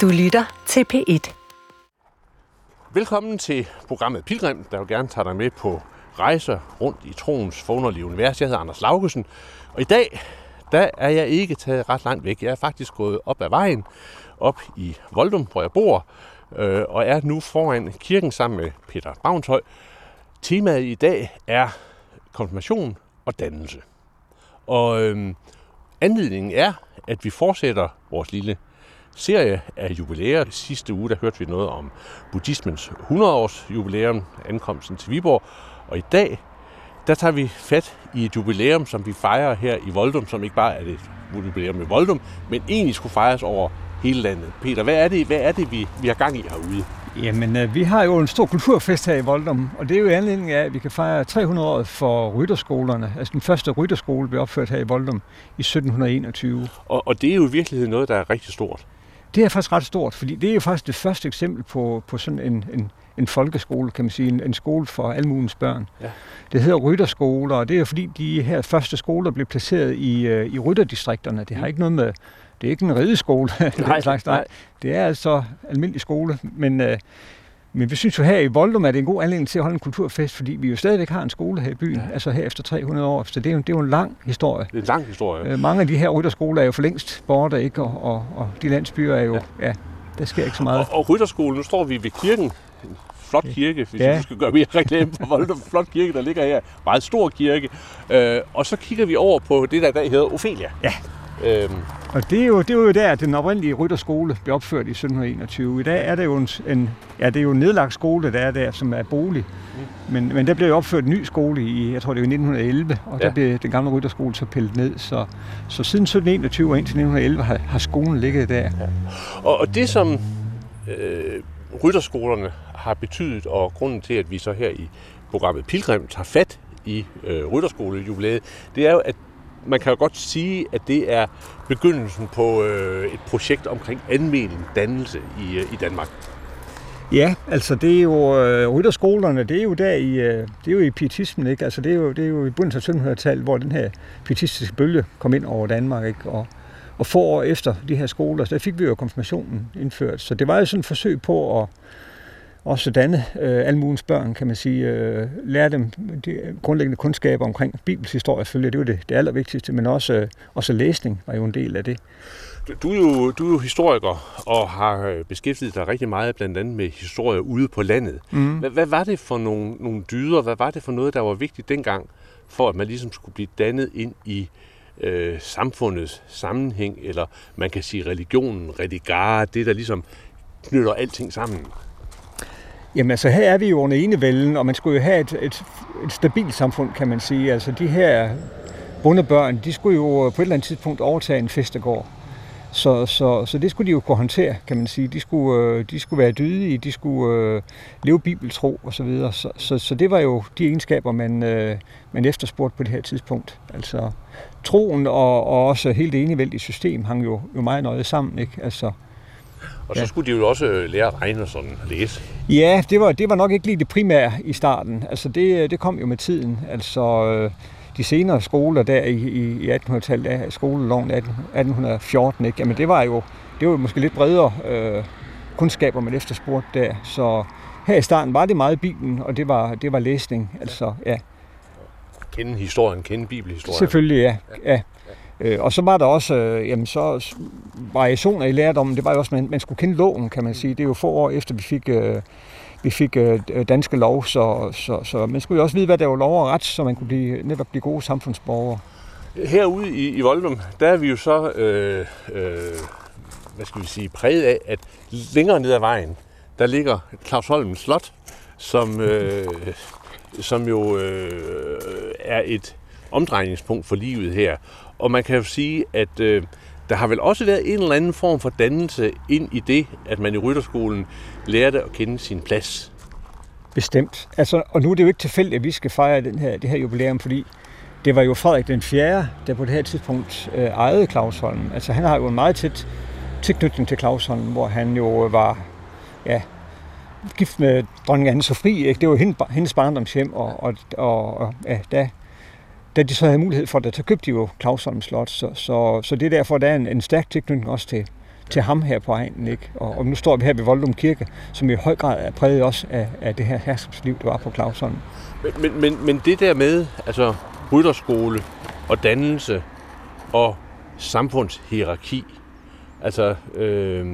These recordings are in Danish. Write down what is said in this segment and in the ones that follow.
Du lytter til P1. Velkommen til programmet Pilgrim, der vil gerne tage dig med på rejser rundt i troens forunderlige univers. Jeg hedder Anders Laugesen, og i dag der er jeg ikke taget ret langt væk. Jeg er faktisk gået op ad vejen, op i Voldum, hvor jeg bor, øh, og er nu foran kirken sammen med Peter Bavnshøj. Temaet i dag er konfirmation og dannelse. Og øh, anledningen er, at vi fortsætter vores lille serie af jubilæer. Sidste uge der hørte vi noget om buddhismens 100-års jubilæum, ankomsten til Viborg. Og i dag, der tager vi fat i et jubilæum, som vi fejrer her i Voldum, som ikke bare er et jubilæum i Voldum, men egentlig skulle fejres over hele landet. Peter, hvad er det, hvad er det vi, vi har gang i herude? Jamen, øh, vi har jo en stor kulturfest her i Voldum, og det er jo i anledning af, at vi kan fejre 300 år for rytterskolerne. Altså den første rytterskole blev opført her i Voldum i 1721. Og, og det er jo i virkeligheden noget, der er rigtig stort. Det er faktisk ret stort, fordi det er jo faktisk det første eksempel på, på sådan en, en, en folkeskole, kan man sige, en, en skole for almuens børn. Ja. Det hedder rytterskoler, og det er jo fordi, de her første skoler blev placeret i, øh, i rytterdistrikterne. Det har mm. ikke noget med, det er ikke en rideskole, nej, slags, nej. Det er altså almindelig skole, men, øh, men vi synes jo her i Voldum, at det er en god anledning til at holde en kulturfest, fordi vi jo stadigvæk har en skole her i byen, ja. altså her efter 300 år. Så det er jo, det er jo en lang historie. Det er en lang historie. Øh, mange af de her rytterskoler er jo for længst borte, ikke? Og, og, og de landsbyer er jo, ja, ja der sker ikke så meget. Og, og rytterskolen, nu står vi ved kirken, flot kirke, hvis ja. vi skal gøre mere reklame for Voldum. Flot kirke, der ligger her. Meget stor kirke. Øh, og så kigger vi over på det, der i dag hedder Ophelia. Ja. Øhm. Og det er, jo, det er jo der, at den oprindelige rytterskole blev opført i 1721. I dag er det jo en, en, ja, det er jo en nedlagt skole, der er der, som er bolig. Mm. Men, men der blev jo opført en ny skole i, jeg tror det var 1911, og ja. der blev den gamle rytterskole så pillet ned. Så, så siden 1721 og indtil 1911 har, har skolen ligget der. Ja. Og, og det, som øh, rytterskolerne har betydet, og grunden til, at vi så her i programmet Pilgrim tager fat i øh, rytterskolejubilæet, det er jo, at man kan jo godt sige, at det er begyndelsen på øh, et projekt omkring anmelden dannelse i, øh, i Danmark. Ja, altså det er jo øh, rytterskolerne, det er jo der i, øh, det er jo i pietismen, ikke? Altså det er jo, det er jo i bunden af 1700-tallet, hvor den her pietistiske bølge kom ind over Danmark, ikke? Og, og få år efter de her skoler, der fik vi jo konfirmationen indført. Så det var jo sådan et forsøg på at også danne øh, almuens børn, kan man sige, øh, lære dem de grundlæggende kundskaber omkring Bibels historie, selvfølgelig, det er jo det, det allervigtigste, men også, øh, også læsning var jo en del af det. Du er, jo, du er jo historiker og har øh, beskæftiget dig rigtig meget blandt andet med historie ude på landet. Mm. Hvad, hvad var det for nogle, nogle dyder, hvad var det for noget, der var vigtigt dengang, for at man ligesom skulle blive dannet ind i øh, samfundets sammenhæng, eller man kan sige religionen, religare, det der ligesom knytter alting sammen? Jamen altså, her er vi jo under enevælden, og man skulle jo have et, et, et stabilt samfund, kan man sige. Altså, de her bondebørn, de skulle jo på et eller andet tidspunkt overtage en festegård. Så, så, så det skulle de jo kunne håndtere, kan man sige. De skulle, øh, de skulle være dydige, de skulle øh, leve bibeltro osv. Så, videre. så, så, så det var jo de egenskaber, man, øh, man efterspurgte på det her tidspunkt. Altså troen og, og også helt det enevældige system hang jo, jo meget nøje sammen. Ikke? Altså, og så ja. skulle de jo også øh, lære at regne og sådan læse. Ja, det var, det var nok ikke lige det primære i starten. Altså det, det kom jo med tiden. Altså øh, de senere skoler der i, i 1800-tallet, skoleloven 1814, ikke? Jamen det var jo det var måske lidt bredere øh, kundskaber, man efterspurgte der. Så her i starten var det meget Bibelen, og det var, det var læsning. Altså, ja. Kende historien, kende bibelhistorien. Selvfølgelig, ja. ja. ja. Øh, og så var der også øh, jamen, så variationer i lærdommen. Det var jo også, at man, man skulle kende loven, kan man sige. Det er jo få år efter, vi fik, øh, vi fik øh, øh, danske lov, så, så, så man skulle jo også vide, hvad der var lov og ret, så man kunne blive, netop blive gode samfundsborgere. Herude i, i Voldum, der er vi jo så, øh, øh, hvad skal vi sige, præget af, at længere ned ad vejen, der ligger Claus Holm Slot, som, øh, som jo øh, er et omdrejningspunkt for livet her. Og man kan jo sige, at øh, der har vel også været en eller anden form for dannelse ind i det, at man i rytterskolen lærte at kende sin plads. Bestemt. Altså, og nu er det jo ikke tilfældigt, at vi skal fejre den her, det her jubilæum, fordi det var jo Frederik den 4., der på det her tidspunkt øh, ejede Clausholm. Altså han har jo en meget tæt tilknytning til Clausholm, hvor han jo øh, var ja, gift med dronning Anne Sofie. Ikke? Det var hendes, hendes barndomshjem, og, og, og, og ja, da da de så havde mulighed for det, så købte de jo Clausholm Slot. Så, så, så det er derfor, der er en, en stærk tilknytning også til, til ham her på egnen. Ikke? Og, og nu står vi her ved Voldum Kirke, som i høj grad er præget også af, af det her herskabsliv, der var på Clausholm. Men, men, men, men det der med, altså rytterskole og dannelse og samfundshierarki, altså øh,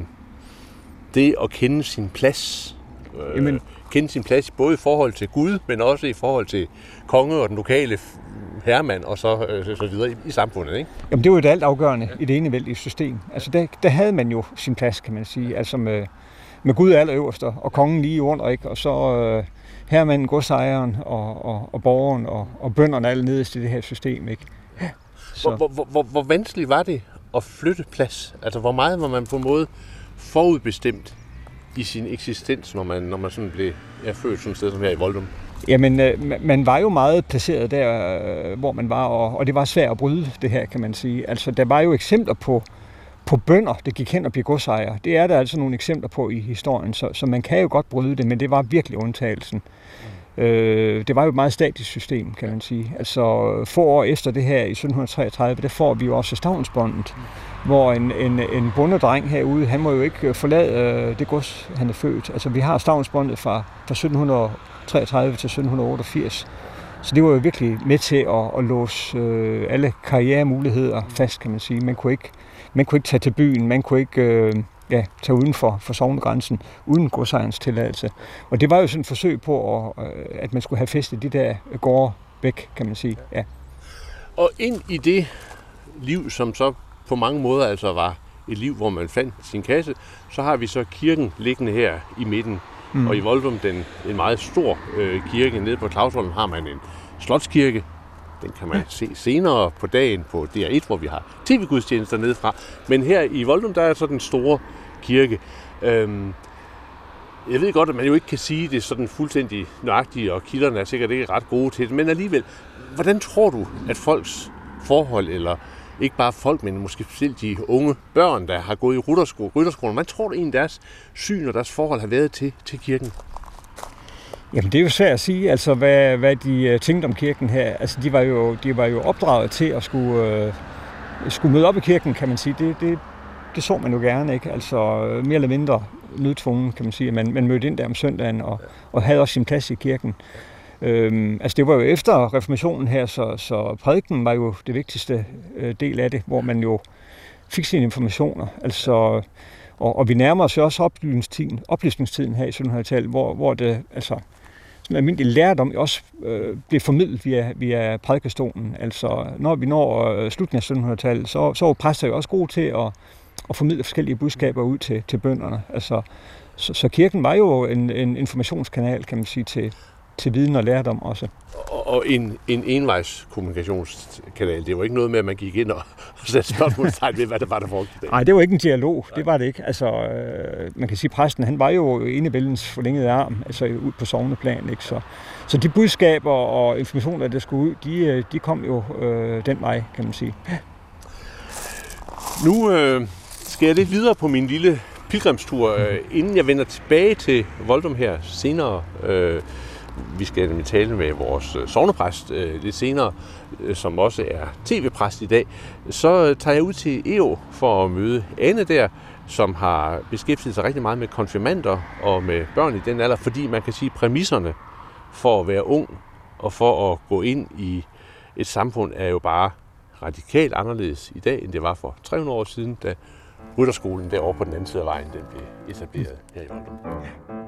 det at kende sin plads, øh, Jamen. kende sin plads både i forhold til Gud, men også i forhold til konge og den lokale herremand og så, øh, så videre i, i samfundet. Ikke? Jamen det var jo det alt afgørende ja. i det enevældige system. Altså der, der havde man jo sin plads, kan man sige. Altså med, med Gud allerøverst og kongen lige under, ikke? og så øh, herremanden, godsejeren og, og, og borgeren og, og bønderne alle nederst i det her system. Ikke? Så. Hvor, hvor, hvor, hvor vanskeligt var det at flytte plads? Altså hvor meget var man på en måde forudbestemt i sin eksistens, når man, når man sådan blev ja, født sådan et sted som her i Voldum? Jamen, øh, man var jo meget placeret der, øh, hvor man var, og, det var svært at bryde det her, kan man sige. Altså, der var jo eksempler på, på bønder, der gik hen og blev godsejere. Det er der altså nogle eksempler på i historien, så, så man kan jo godt bryde det, men det var virkelig undtagelsen. Mm. Øh, det var jo et meget statisk system, kan man sige. Altså få år efter det her i 1733, der får vi jo også stavnsbåndet, mm. hvor en, en, en bundedreng herude, han må jo ikke forlade øh, det gods, han er født. Altså vi har stavnsbåndet fra, fra 1700 1733 til 1788. Så det var jo virkelig med til at, at låse øh, alle karrieremuligheder fast, kan man sige. Man kunne ikke, man kunne ikke tage til byen, man kunne ikke øh, ja, tage uden for, for sovnegrænsen, uden godsejernes tilladelse. Og det var jo sådan et forsøg på, at, øh, at man skulle have festet de der gårde væk, kan man sige. Ja. Og ind i det liv, som så på mange måder altså var et liv, hvor man fandt sin kasse, så har vi så kirken liggende her i midten Mm. Og i Voldum, den, en meget stor øh, kirke, nede på Clausholm, har man en slotskirke. Den kan man ja. se senere på dagen på DR1, hvor vi har tv-gudstjenester nede fra. Men her i Voldum, der er så den store kirke. Øhm, jeg ved godt, at man jo ikke kan sige det sådan fuldstændig nøjagtigt, og kilderne er sikkert ikke ret gode til det, men alligevel, hvordan tror du, at folks forhold eller ikke bare folk, men måske specielt de unge børn, der har gået i rytterskolen. rytterskolen. Man tror, det egentlig deres syn og deres forhold har været til, til kirken? Jamen det er jo svært at sige, altså hvad, hvad de øh, tænkte om kirken her. Altså de var jo, de var jo opdraget til at skulle, øh, skulle møde op i kirken, kan man sige. Det, det, det så man jo gerne, ikke? Altså mere eller mindre nødtvungen, kan man sige. Man, man mødte ind der om søndagen og, og havde også sin plads i kirken. Øhm, altså det var jo efter reformationen her, så, så prædiken var jo det vigtigste øh, del af det, hvor man jo fik sine informationer. Altså, og, og vi nærmer os jo også oplysningstiden, oplysningstiden her i 1700-tallet, hvor, hvor det altså, sådan almindelig lærdom også øh, bliver formidlet via, via prædikestolen. Altså når vi når øh, slutningen af 1700-tallet, så, så er præster jo også gode til at, at formidle forskellige budskaber ud til, til bønderne. Altså, så, så kirken var jo en, en informationskanal, kan man sige, til, til viden og lærdom også. Og, en, en envejs kommunikationskanal, det var ikke noget med, at man gik ind og, og satte spørgsmålstegn ved, hvad det var, der foregik. Nej, det var ikke en dialog, det var det ikke. Altså, øh, man kan sige, at præsten, han var jo enevælgens forlængede arm, altså ud på sovneplan, ikke? Så, så de budskaber og informationer, der skulle ud, de, øh, de kom jo øh, den vej, kan man sige. Nu øh, skal jeg lidt videre på min lille pilgrimstur, øh, inden jeg vender tilbage til Voldum her senere. Øh, vi skal nemlig tale med vores øh, sovnepræst øh, lidt senere, øh, som også er tv-præst i dag. Så tager jeg ud til EO for at møde Anne der, som har beskæftiget sig rigtig meget med konfirmander og med børn i den alder, fordi man kan sige, præmisserne for at være ung og for at gå ind i et samfund er jo bare radikalt anderledes i dag, end det var for 300 år siden, da rytterskolen derovre på den anden side af vejen den blev etableret her i Voldum.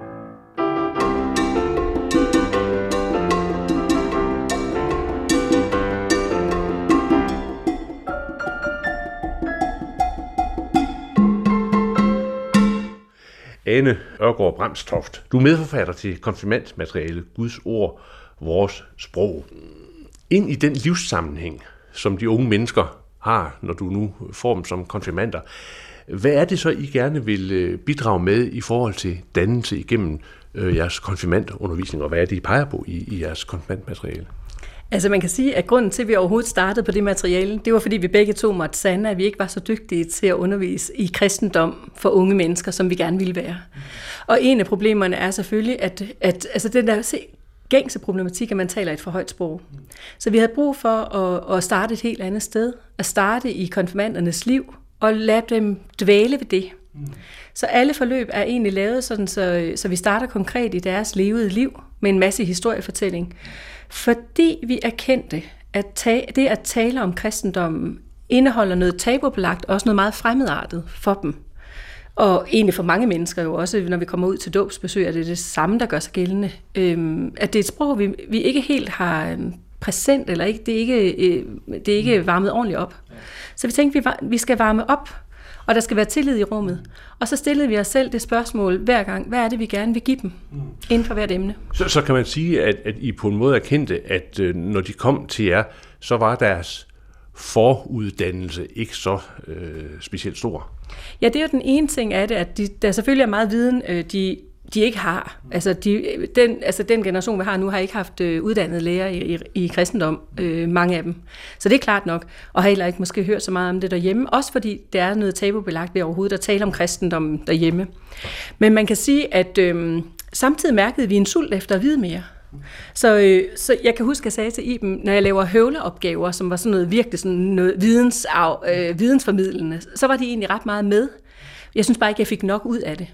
Ane Ørgaard Bramstoft. Du er medforfatter til konfirmandmateriale Guds ord, vores sprog. Ind i den livssammenhæng, som de unge mennesker har, når du nu får dem som konfirmander, hvad er det så, I gerne vil øh, bidrage med i forhold til dannelse igennem øh, jeres konfirmandundervisning, og hvad er det, I peger på i, i jeres konfirmandmateriale? Altså man kan sige, at grunden til, at vi overhovedet startede på det materiale, det var fordi vi begge to måtte sande, at vi ikke var så dygtige til at undervise i kristendom for unge mennesker, som vi gerne ville være. Og en af problemerne er selvfølgelig, at, at altså den der se, gængse problematik, at man taler et for højt sprog. Så vi havde brug for at, at starte et helt andet sted. At starte i konfirmandernes liv, og lade dem dvæle ved det. Så alle forløb er egentlig lavet sådan, så, så vi starter konkret i deres levede liv med en masse historiefortælling. Fordi vi erkendte, at ta- det at tale om kristendommen indeholder noget tabubelagt, også noget meget fremmedartet for dem. Og egentlig for mange mennesker jo også, når vi kommer ud til dåbsbesøg, er det det samme, der gør sig gældende. Øhm, at det er et sprog, vi, vi ikke helt har øhm, præsent, eller ikke, det, er ikke, øh, det er ikke varmet ordentligt op. Så vi tænkte, vi, vi skal varme op, og der skal være tillid i rummet. Og så stillede vi os selv det spørgsmål hver gang, hvad er det, vi gerne vil give dem mm. inden for hvert emne. Så, så kan man sige, at, at I på en måde erkendte, at øh, når de kom til jer, så var deres foruddannelse ikke så øh, specielt stor. Ja, det er jo den ene ting af det, at de, der selvfølgelig er meget viden, øh, de, de ikke har. Altså, de, den, altså den generation, vi har nu, har ikke haft øh, uddannede læger i, i, i kristendom, øh, mange af dem. Så det er klart nok, og har heller ikke måske hørt så meget om det derhjemme, også fordi det er noget tabubelagt ved overhovedet at tale om kristendom derhjemme. Men man kan sige, at øh, samtidig mærkede vi en sult efter at vide mere. Så, øh, så jeg kan huske, at jeg sagde til Iben, når jeg laver høvleopgaver, som var sådan noget virkelig sådan noget vidensarv, øh, vidensformidlende, så var de egentlig ret meget med. Jeg synes bare ikke, jeg fik nok ud af det.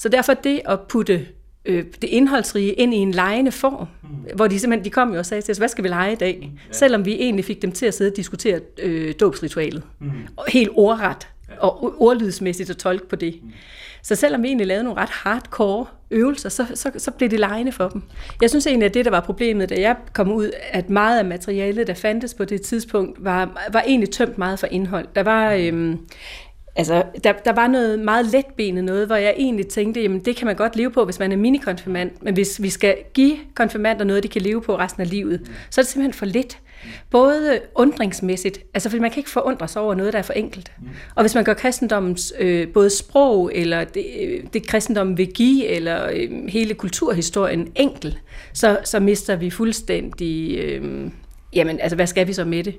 Så derfor det at putte øh, det indholdsrige ind i en lejende form, mm. hvor de simpelthen, de kom jo og sagde til os, hvad skal vi lege i dag? Mm. Ja. Selvom vi egentlig fik dem til at sidde og diskutere øh, dåbsritualet. Mm. Helt ordret og ordlydsmæssigt at tolke på det. Mm. Så selvom vi egentlig lavede nogle ret hardcore øvelser, så, så, så blev det lejende for dem. Jeg synes egentlig, at det, der var problemet, da jeg kom ud, at meget af materialet, der fandtes på det tidspunkt, var, var egentlig tømt meget for indhold. Der var... Øhm, Altså, der, der var noget meget letbenet noget, hvor jeg egentlig tænkte, jamen det kan man godt leve på, hvis man er minikonfirmand, men hvis vi skal give konfirmander noget, de kan leve på resten af livet, så er det simpelthen for let. Både undringsmæssigt, altså fordi man kan ikke forundre sig over noget, der er for enkelt. Og hvis man gør kristendommens øh, både sprog, eller det, øh, det kristendommen vil give, eller øh, hele kulturhistorien enkel, så, så mister vi fuldstændig... Øh, jamen altså hvad skal vi så med det?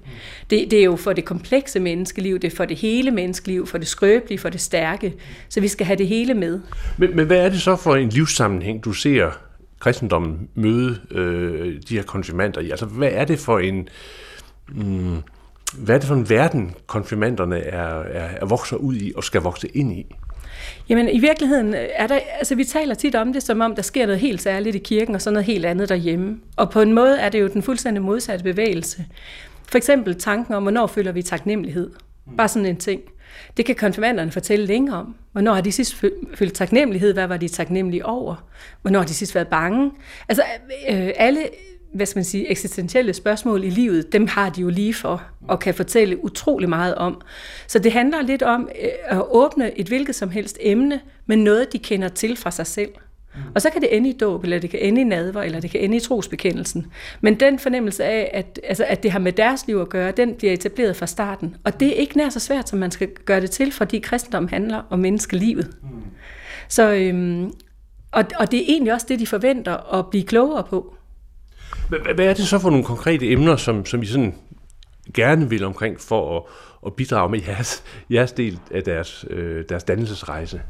det? Det er jo for det komplekse menneskeliv, det er for det hele menneskeliv, for det skrøbelige, for det stærke. Så vi skal have det hele med. Men, men hvad er det så for en livssammenhæng, du ser kristendommen møde øh, de her konfirmander i? Altså hvad er det for en... Mm, hvad er det for en verden, konfirmanderne er, er, er vokser ud i og skal vokse ind i? Jamen i virkeligheden øh, er der, altså vi taler tit om det, som om der sker noget helt særligt i kirken, og så noget helt andet derhjemme. Og på en måde er det jo den fuldstændig modsatte bevægelse. For eksempel tanken om, hvornår føler vi taknemmelighed. Bare sådan en ting. Det kan konfirmanderne fortælle længe om. Hvornår har de sidst følt taknemmelighed? Hvad var de taknemmelige over? Hvornår har de sidst været bange? Altså øh, alle hvad skal man sige, eksistentielle spørgsmål i livet, dem har de jo lige for og kan fortælle utrolig meget om. Så det handler lidt om øh, at åbne et hvilket som helst emne, men noget, de kender til fra sig selv. Og så kan det ende i dåb, eller det kan ende i nadver, eller det kan ende i trosbekendelsen. Men den fornemmelse af, at, altså, at det har med deres liv at gøre, den bliver etableret fra starten. Og det er ikke nær så svært, som man skal gøre det til, fordi kristendom handler om menneskelivet. Så, øhm, og, og det er egentlig også det, de forventer at blive klogere på. Hvad er det så for nogle konkrete emner, som, som I sådan gerne vil omkring for at, at bidrage med jeres, jeres del af deres, øh, deres dannelsesrejse?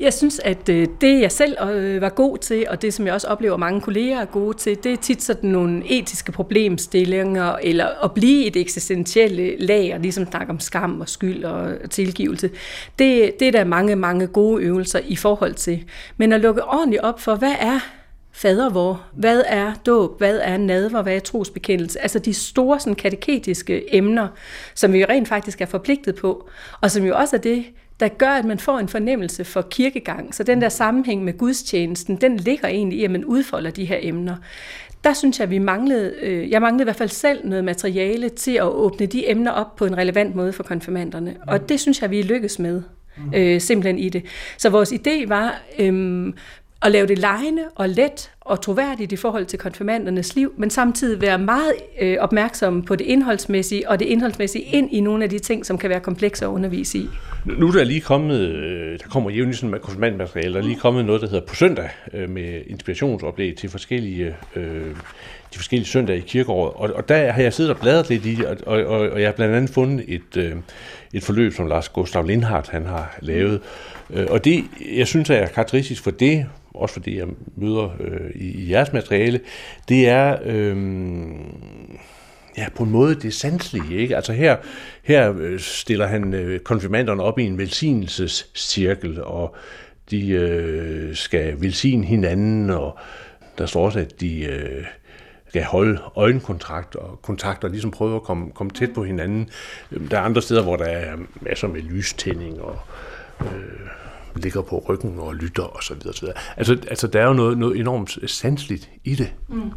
Jeg synes, at øh, det jeg selv øh, var god til, og det som jeg også oplever mange kolleger er gode til, det er tit sådan nogle etiske problemstillinger, eller at blive et eksistentielle lag, og ligesom snakke om skam og skyld og tilgivelse. Det, det er der mange, mange gode øvelser i forhold til. Men at lukke ordentligt op for, hvad er fadervor, hvad er dåb, hvad er nadver, hvad er trosbekendelse, altså de store sådan, kateketiske emner, som vi jo rent faktisk er forpligtet på, og som jo også er det, der gør, at man får en fornemmelse for kirkegang. Så den der sammenhæng med gudstjenesten, den ligger egentlig i, at man udfolder de her emner. Der synes jeg, vi manglede, øh, jeg manglede i hvert fald selv noget materiale til at åbne de emner op på en relevant måde for konfirmanderne. Og det synes jeg, vi lykkes med øh, simpelthen i det. Så vores idé var øh, at lave det lejende og let og troværdigt i forhold til konfirmandernes liv, men samtidig være meget øh, opmærksom på det indholdsmæssige, og det indholdsmæssige ind i nogle af de ting, som kan være komplekse at undervise i. Nu er der lige kommet, øh, der kommer jævnligt sådan konfirmandmateriale, der er lige kommet noget, der hedder på søndag, øh, med inspirationsoplæg til forskellige, øh, de forskellige søndage i kirkeåret. Og, og der har jeg siddet og bladret lidt i, og, og, og jeg har blandt andet fundet et, øh, et forløb, som Lars Gustav Lindhardt han har lavet. Øh, og det, jeg synes, er karakteristisk for det, også fordi jeg møder øh, i, i jeres materiale, det er, øh, ja, på en måde det sanselige. Ikke? Altså her, her øh, stiller han øh, konfirmanderne op i en velsignelsescirkel, og de øh, skal velsigne hinanden, og der står også, at de øh, skal holde øjenkontakt og kontakt og ligesom prøve at komme, komme tæt på hinanden. Der er andre steder, hvor der er masser med lystænding og øh, ligger på ryggen og lytter og så videre. Så videre. Altså, altså der er jo noget, noget enormt sanseligt i det. Mm.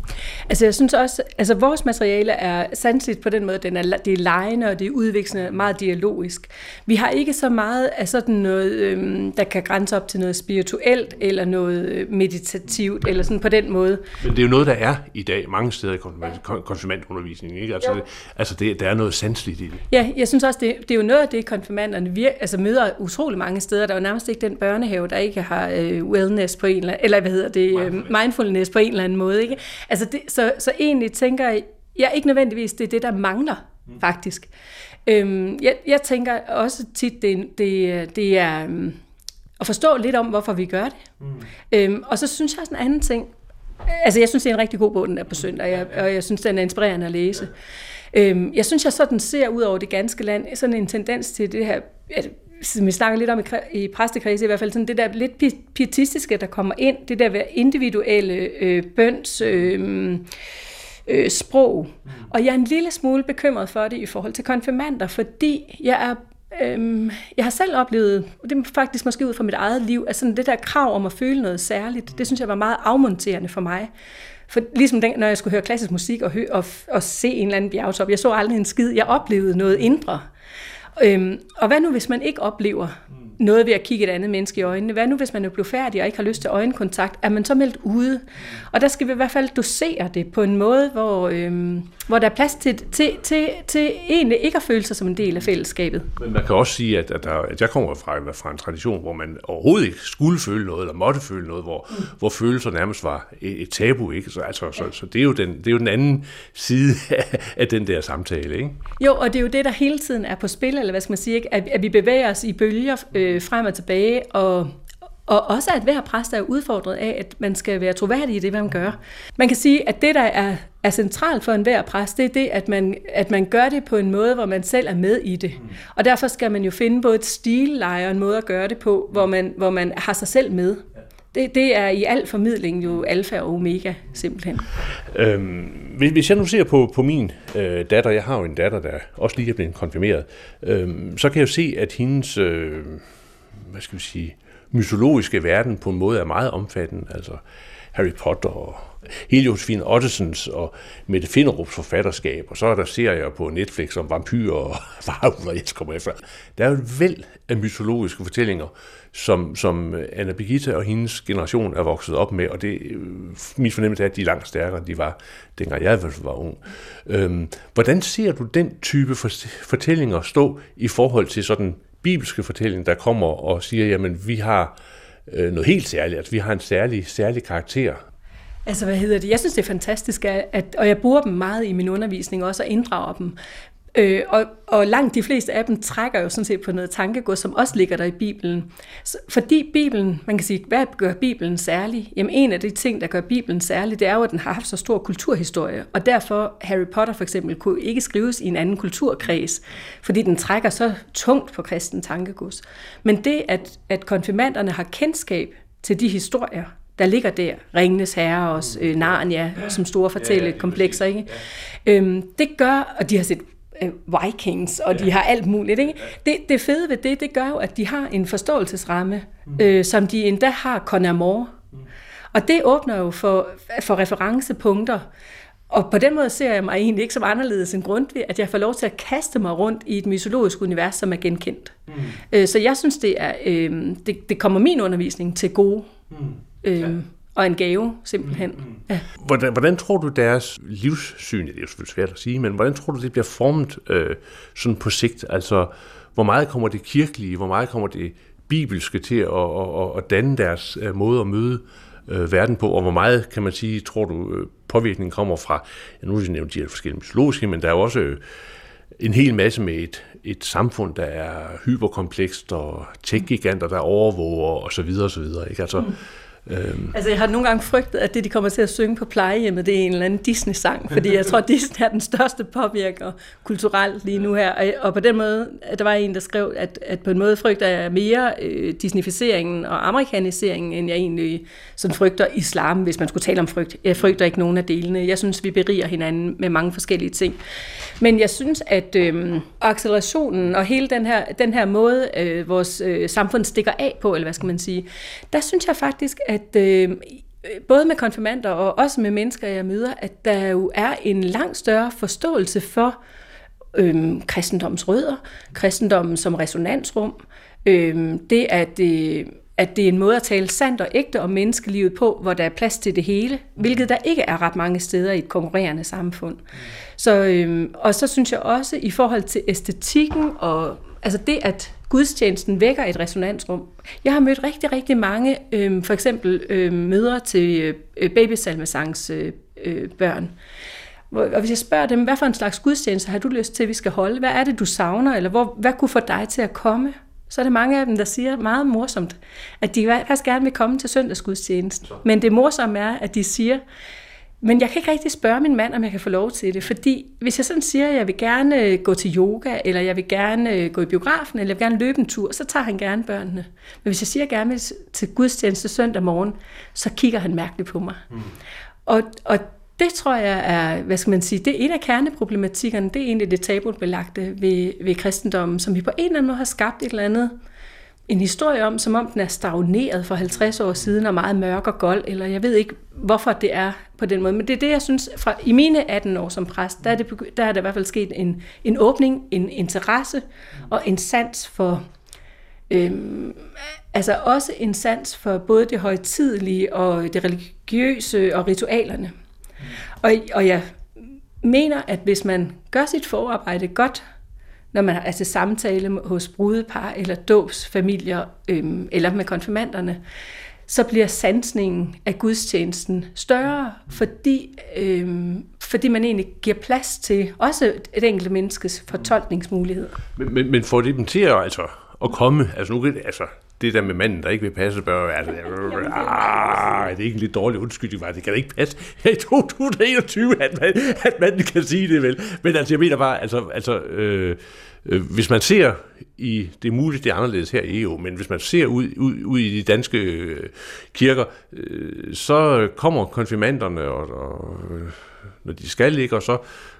Altså jeg synes også, altså vores materiale er sanseligt på den måde, den er, det er lejende og det er udviklende, meget dialogisk. Vi har ikke så meget af sådan noget, øhm, der kan grænse op til noget spirituelt eller noget øh, meditativt eller sådan på den måde. Men det er jo noget, der er i dag mange steder i konfirmandundervisningen. Ikke? Altså, det, altså det, der er noget sanseligt i det. Ja, jeg synes også, det, det er jo noget af det, konfirmanderne vir, altså møder utrolig mange steder. Der er jo nærmest ikke den børnehave, der ikke har øh, wellness på en eller anden, eller hvad hedder det, øh, mindfulness. mindfulness på en eller anden måde. Ikke? Altså det, så, så egentlig tænker jeg, jeg ikke nødvendigvis, det er det, der mangler, mm. faktisk. Øhm, jeg, jeg tænker også tit, det, det, det er um, at forstå lidt om, hvorfor vi gør det. Mm. Øhm, og så synes jeg også en anden ting. Altså, jeg synes, det er en rigtig god bog, den er på søndag, og jeg, og jeg synes, den er inspirerende at læse. Øhm, jeg synes, jeg sådan ser ud over det ganske land, sådan en tendens til det her, at som vi snakker lidt om i, i præstekredse i hvert fald, sådan det der lidt pietistiske, der kommer ind, det der individuelle øh, bøns øh, øh, sprog. Mm. Og jeg er en lille smule bekymret for det i forhold til konfirmander, fordi jeg er Øhm, jeg har selv oplevet, og det er faktisk måske ud fra mit eget liv, at sådan det der krav om at føle noget særligt, det synes jeg var meget afmonterende for mig. For ligesom den, når jeg skulle høre klassisk musik og, hø, og, og se en eller anden bjergtop, jeg så aldrig en skid, jeg oplevede noget indre. Øhm, og hvad nu, hvis man ikke oplever noget ved at kigge et andet menneske i øjnene? Hvad nu, hvis man er blevet færdig og ikke har lyst til øjenkontakt? Er man så meldt ude? Og der skal vi i hvert fald dosere det på en måde, hvor, øhm, hvor der er plads til, til, til, til egentlig ikke at føle sig som en del af fællesskabet. Men man kan også sige, at, at, der, at jeg kommer fra, fra en tradition, hvor man overhovedet ikke skulle føle noget, eller måtte føle noget, hvor, mm. hvor følelser nærmest var et, et tabu. Ikke? Så, altså, så, så det, er jo den, det er jo den anden side af, af den der samtale. Ikke? Jo, og det er jo det, der hele tiden er på spil, eller hvad skal man sige, ikke? At, at vi bevæger os i bølger øh, Øh, frem og tilbage, og og også at hver præst er udfordret af, at man skal være troværdig i det, man gør. Man kan sige, at det, der er, er centralt for enhver præst, det er det, at man, at man gør det på en måde, hvor man selv er med i det. Og derfor skal man jo finde både et stilleje og en måde at gøre det på, hvor man, hvor man har sig selv med. Det, det er i al formidling jo alfa og omega, simpelthen. Øhm, hvis jeg nu ser på, på min øh, datter, jeg har jo en datter, der også lige er blevet konfirmeret, øh, så kan jeg jo se, at hendes, øh, hvad skal vi sige, mytologiske verden på en måde er meget omfattende. Altså Harry Potter og hele Josefine Ottesens og Mette Finderups forfatterskab, og så er der serier på Netflix om vampyrer og varulver, jeg kommer efter. Der er jo et væld af mytologiske fortællinger, som, som Anna Birgitta og hendes generation er vokset op med, og det øh, min fornemmelse er, at de er langt stærkere, end de var, dengang jeg var ung. Øhm, hvordan ser du den type fortællinger stå i forhold til sådan bibelske fortælling, der kommer og siger, jamen vi har øh, noget helt særligt, altså vi har en særlig, særlig karakter. Altså, hvad hedder det? Jeg synes, det er fantastisk, at, og jeg bruger dem meget i min undervisning også, og inddrager dem. Øh, og, og langt de fleste af dem trækker jo sådan set på noget tankegods, som også ligger der i Bibelen. Så, fordi Bibelen, man kan sige, hvad gør Bibelen særlig? Jamen en af de ting, der gør Bibelen særlig, det er jo, at den har haft så stor kulturhistorie. Og derfor Harry Potter for eksempel kunne ikke skrives i en anden kulturkreds, fordi den trækker så tungt på kristen tankegods. Men det, at, at konfirmanderne har kendskab til de historier, der ligger der. Ringenes Herre og øh, Narnia, som store fortællekomplekser. Ikke? Øhm, det gør, og de har set øh, Vikings, og ja. de har alt muligt. Ikke? Det, det fede ved det, det gør jo, at de har en forståelsesramme, mm. øh, som de endda har con amour. Mm. Og det åbner jo for, for referencepunkter. Og på den måde ser jeg mig egentlig ikke som anderledes end Grundtvig, at jeg får lov til at kaste mig rundt i et mytologisk univers, som er genkendt. Mm. Øh, så jeg synes, det, er, øh, det, det kommer min undervisning til gode. Mm. Øh, ja og en gave, simpelthen. Mm, mm. Ja. Hvordan, hvordan tror du deres livssyn, det er jo selvfølgelig svært at sige, men hvordan tror du, det bliver formet øh, sådan på sigt? Altså, hvor meget kommer det kirkelige, hvor meget kommer det bibelske til at, at, at, at danne deres øh, måde at møde øh, verden på, og hvor meget, kan man sige, tror du, øh, påvirkningen kommer fra, ja, nu har jeg nævnt de her forskellige mytologiske, men der er jo også øh, en hel masse med et, et samfund, der er hyperkomplekst, og tech-giganter, der overvåger, og så videre, og så videre. Ikke? Altså, mm Øhm. Altså, jeg har nogle gange frygtet, at det, de kommer til at synge på plejehjemmet, det er en eller anden Disney-sang, fordi jeg tror, at Disney er den største påvirker kulturelt lige nu her. Og på den måde, at der var en, der skrev, at, at på en måde frygter jeg mere øh, Disneyficeringen og amerikaniseringen, end jeg egentlig sådan frygter islam, hvis man skulle tale om frygt. Jeg frygter ikke nogen af delene. Jeg synes, vi beriger hinanden med mange forskellige ting. Men jeg synes, at øh, accelerationen og hele den her, den her måde, øh, vores øh, samfund stikker af på, eller hvad skal man sige, der synes jeg faktisk, at øh, både med konfirmander og også med mennesker, jeg møder, at der jo er en langt større forståelse for øh, kristendommens rødder, kristendommen som resonansrum, øh, det at... Øh, at det er en måde at tale sandt og ægte om menneskelivet på, hvor der er plads til det hele, hvilket der ikke er ret mange steder i et konkurrerende samfund. Så, øhm, og så synes jeg også, i forhold til æstetikken og altså det, at gudstjenesten vækker et resonansrum. Jeg har mødt rigtig, rigtig mange, øhm, for eksempel øhm, mødre til øh, babysalmesangs øh, øh, børn. Og hvis jeg spørger dem, hvad for en slags gudstjeneste har du lyst til, at vi skal holde? Hvad er det, du savner? Eller hvor, hvad kunne få dig til at komme? så er det mange af dem, der siger meget morsomt, at de faktisk gerne vil komme til søndagsgudstjenesten. Men det morsomme er, at de siger, men jeg kan ikke rigtig spørge min mand, om jeg kan få lov til det, fordi hvis jeg sådan siger, at jeg vil gerne øh, gå til yoga, eller jeg vil gerne øh, gå i biografen, eller jeg vil gerne løbe en tur, så tager han gerne børnene. Men hvis jeg siger, at jeg gerne vil til gudstjeneste søndag morgen, så kigger han mærkeligt på mig. Mm. Og, og det tror jeg er, hvad skal man sige, det er en af kerneproblematikkerne, det er egentlig det tabubelagte ved, ved kristendommen, som vi på en eller anden måde har skabt et eller andet, en historie om, som om den er stagneret for 50 år siden og meget mørk og gold, eller jeg ved ikke, hvorfor det er på den måde. Men det er det, jeg synes, fra i mine 18 år som præst, der er, det, der er der i hvert fald sket en, en åbning, en interesse og en sans for, øhm, altså også en sans for både det højtidelige og det religiøse og ritualerne. Og, og jeg mener, at hvis man gør sit forarbejde godt, når man har altså samtale hos brudepar eller dåbsfamilier øhm, eller med konfirmanderne, så bliver sansningen af gudstjenesten større, fordi, øhm, fordi man egentlig giver plads til også et enkelt menneskes fortolkningsmuligheder. Men, men, men får det dem til at, altså, at komme? Altså nu, altså, det der med manden, der ikke vil passe børn, altså, ah, det er ikke en lidt dårlig undskyldning, det kan da ikke passe i 2021, at, man, at manden kan sige det vel. Men altså, jeg mener bare, altså, altså øh, øh, hvis man ser i, det er muligt, det er anderledes her i EU, men hvis man ser ud, ud, ud i de danske øh, kirker, øh, så kommer konfirmanderne, og, og, når de skal ligge, og så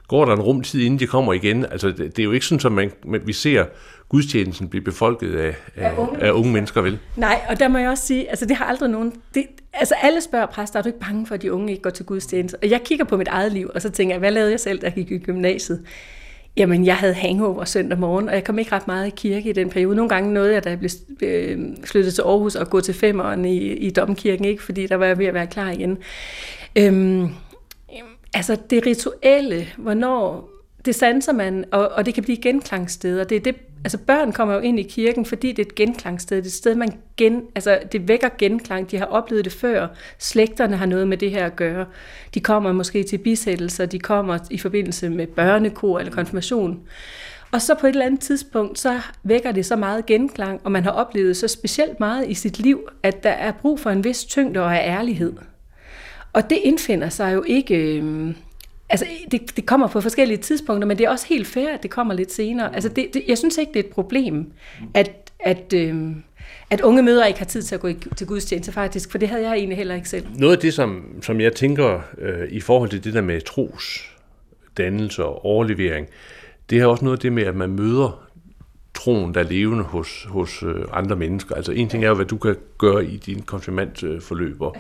går der en rum tid, inden de kommer igen. Altså, det, det er jo ikke sådan, at man, vi ser gudstjenesten blive befolket af, af, af, unge, af unge mennesker, vel? Nej, og der må jeg også sige, altså det har aldrig nogen... Det, altså alle spørger præster, er du ikke bange for, at de unge ikke går til gudstjeneste? Og jeg kigger på mit eget liv, og så tænker jeg, hvad lavede jeg selv, da jeg gik i gymnasiet? Jamen, jeg havde hangover søndag morgen, og jeg kom ikke ret meget i kirke i den periode. Nogle gange nåede jeg, da jeg blev øh, flyttet til Aarhus, og gå til femeren i, i Domkirken, ikke? fordi der var jeg ved at være klar igen. Øhm, altså, det rituelle, hvornår det sanser man, og, og det kan blive genklangsteder. Det er det, altså børn kommer jo ind i kirken, fordi det er et genklangsted. Det er et sted, man gen, altså det vækker genklang. De har oplevet det før. Slægterne har noget med det her at gøre. De kommer måske til bisættelser, de kommer i forbindelse med børnekor eller konfirmation. Og så på et eller andet tidspunkt, så vækker det så meget genklang, og man har oplevet så specielt meget i sit liv, at der er brug for en vis tyngde og ærlighed. Og det indfinder sig jo ikke... Øh, Altså, det, det kommer på forskellige tidspunkter, men det er også helt fair, at det kommer lidt senere. Altså, det, det, jeg synes ikke, det er et problem, at, at, øh, at unge mødre ikke har tid til at gå i, til gudstjeneste, faktisk, for det havde jeg egentlig heller ikke selv. Noget af det, som, som jeg tænker øh, i forhold til det der med tros, dannelse og overlevering, det er også noget af det med, at man møder troen, der er levende hos, hos øh, andre mennesker. Altså en ting er jo, hvad du kan gøre i din konfirmandforløb, og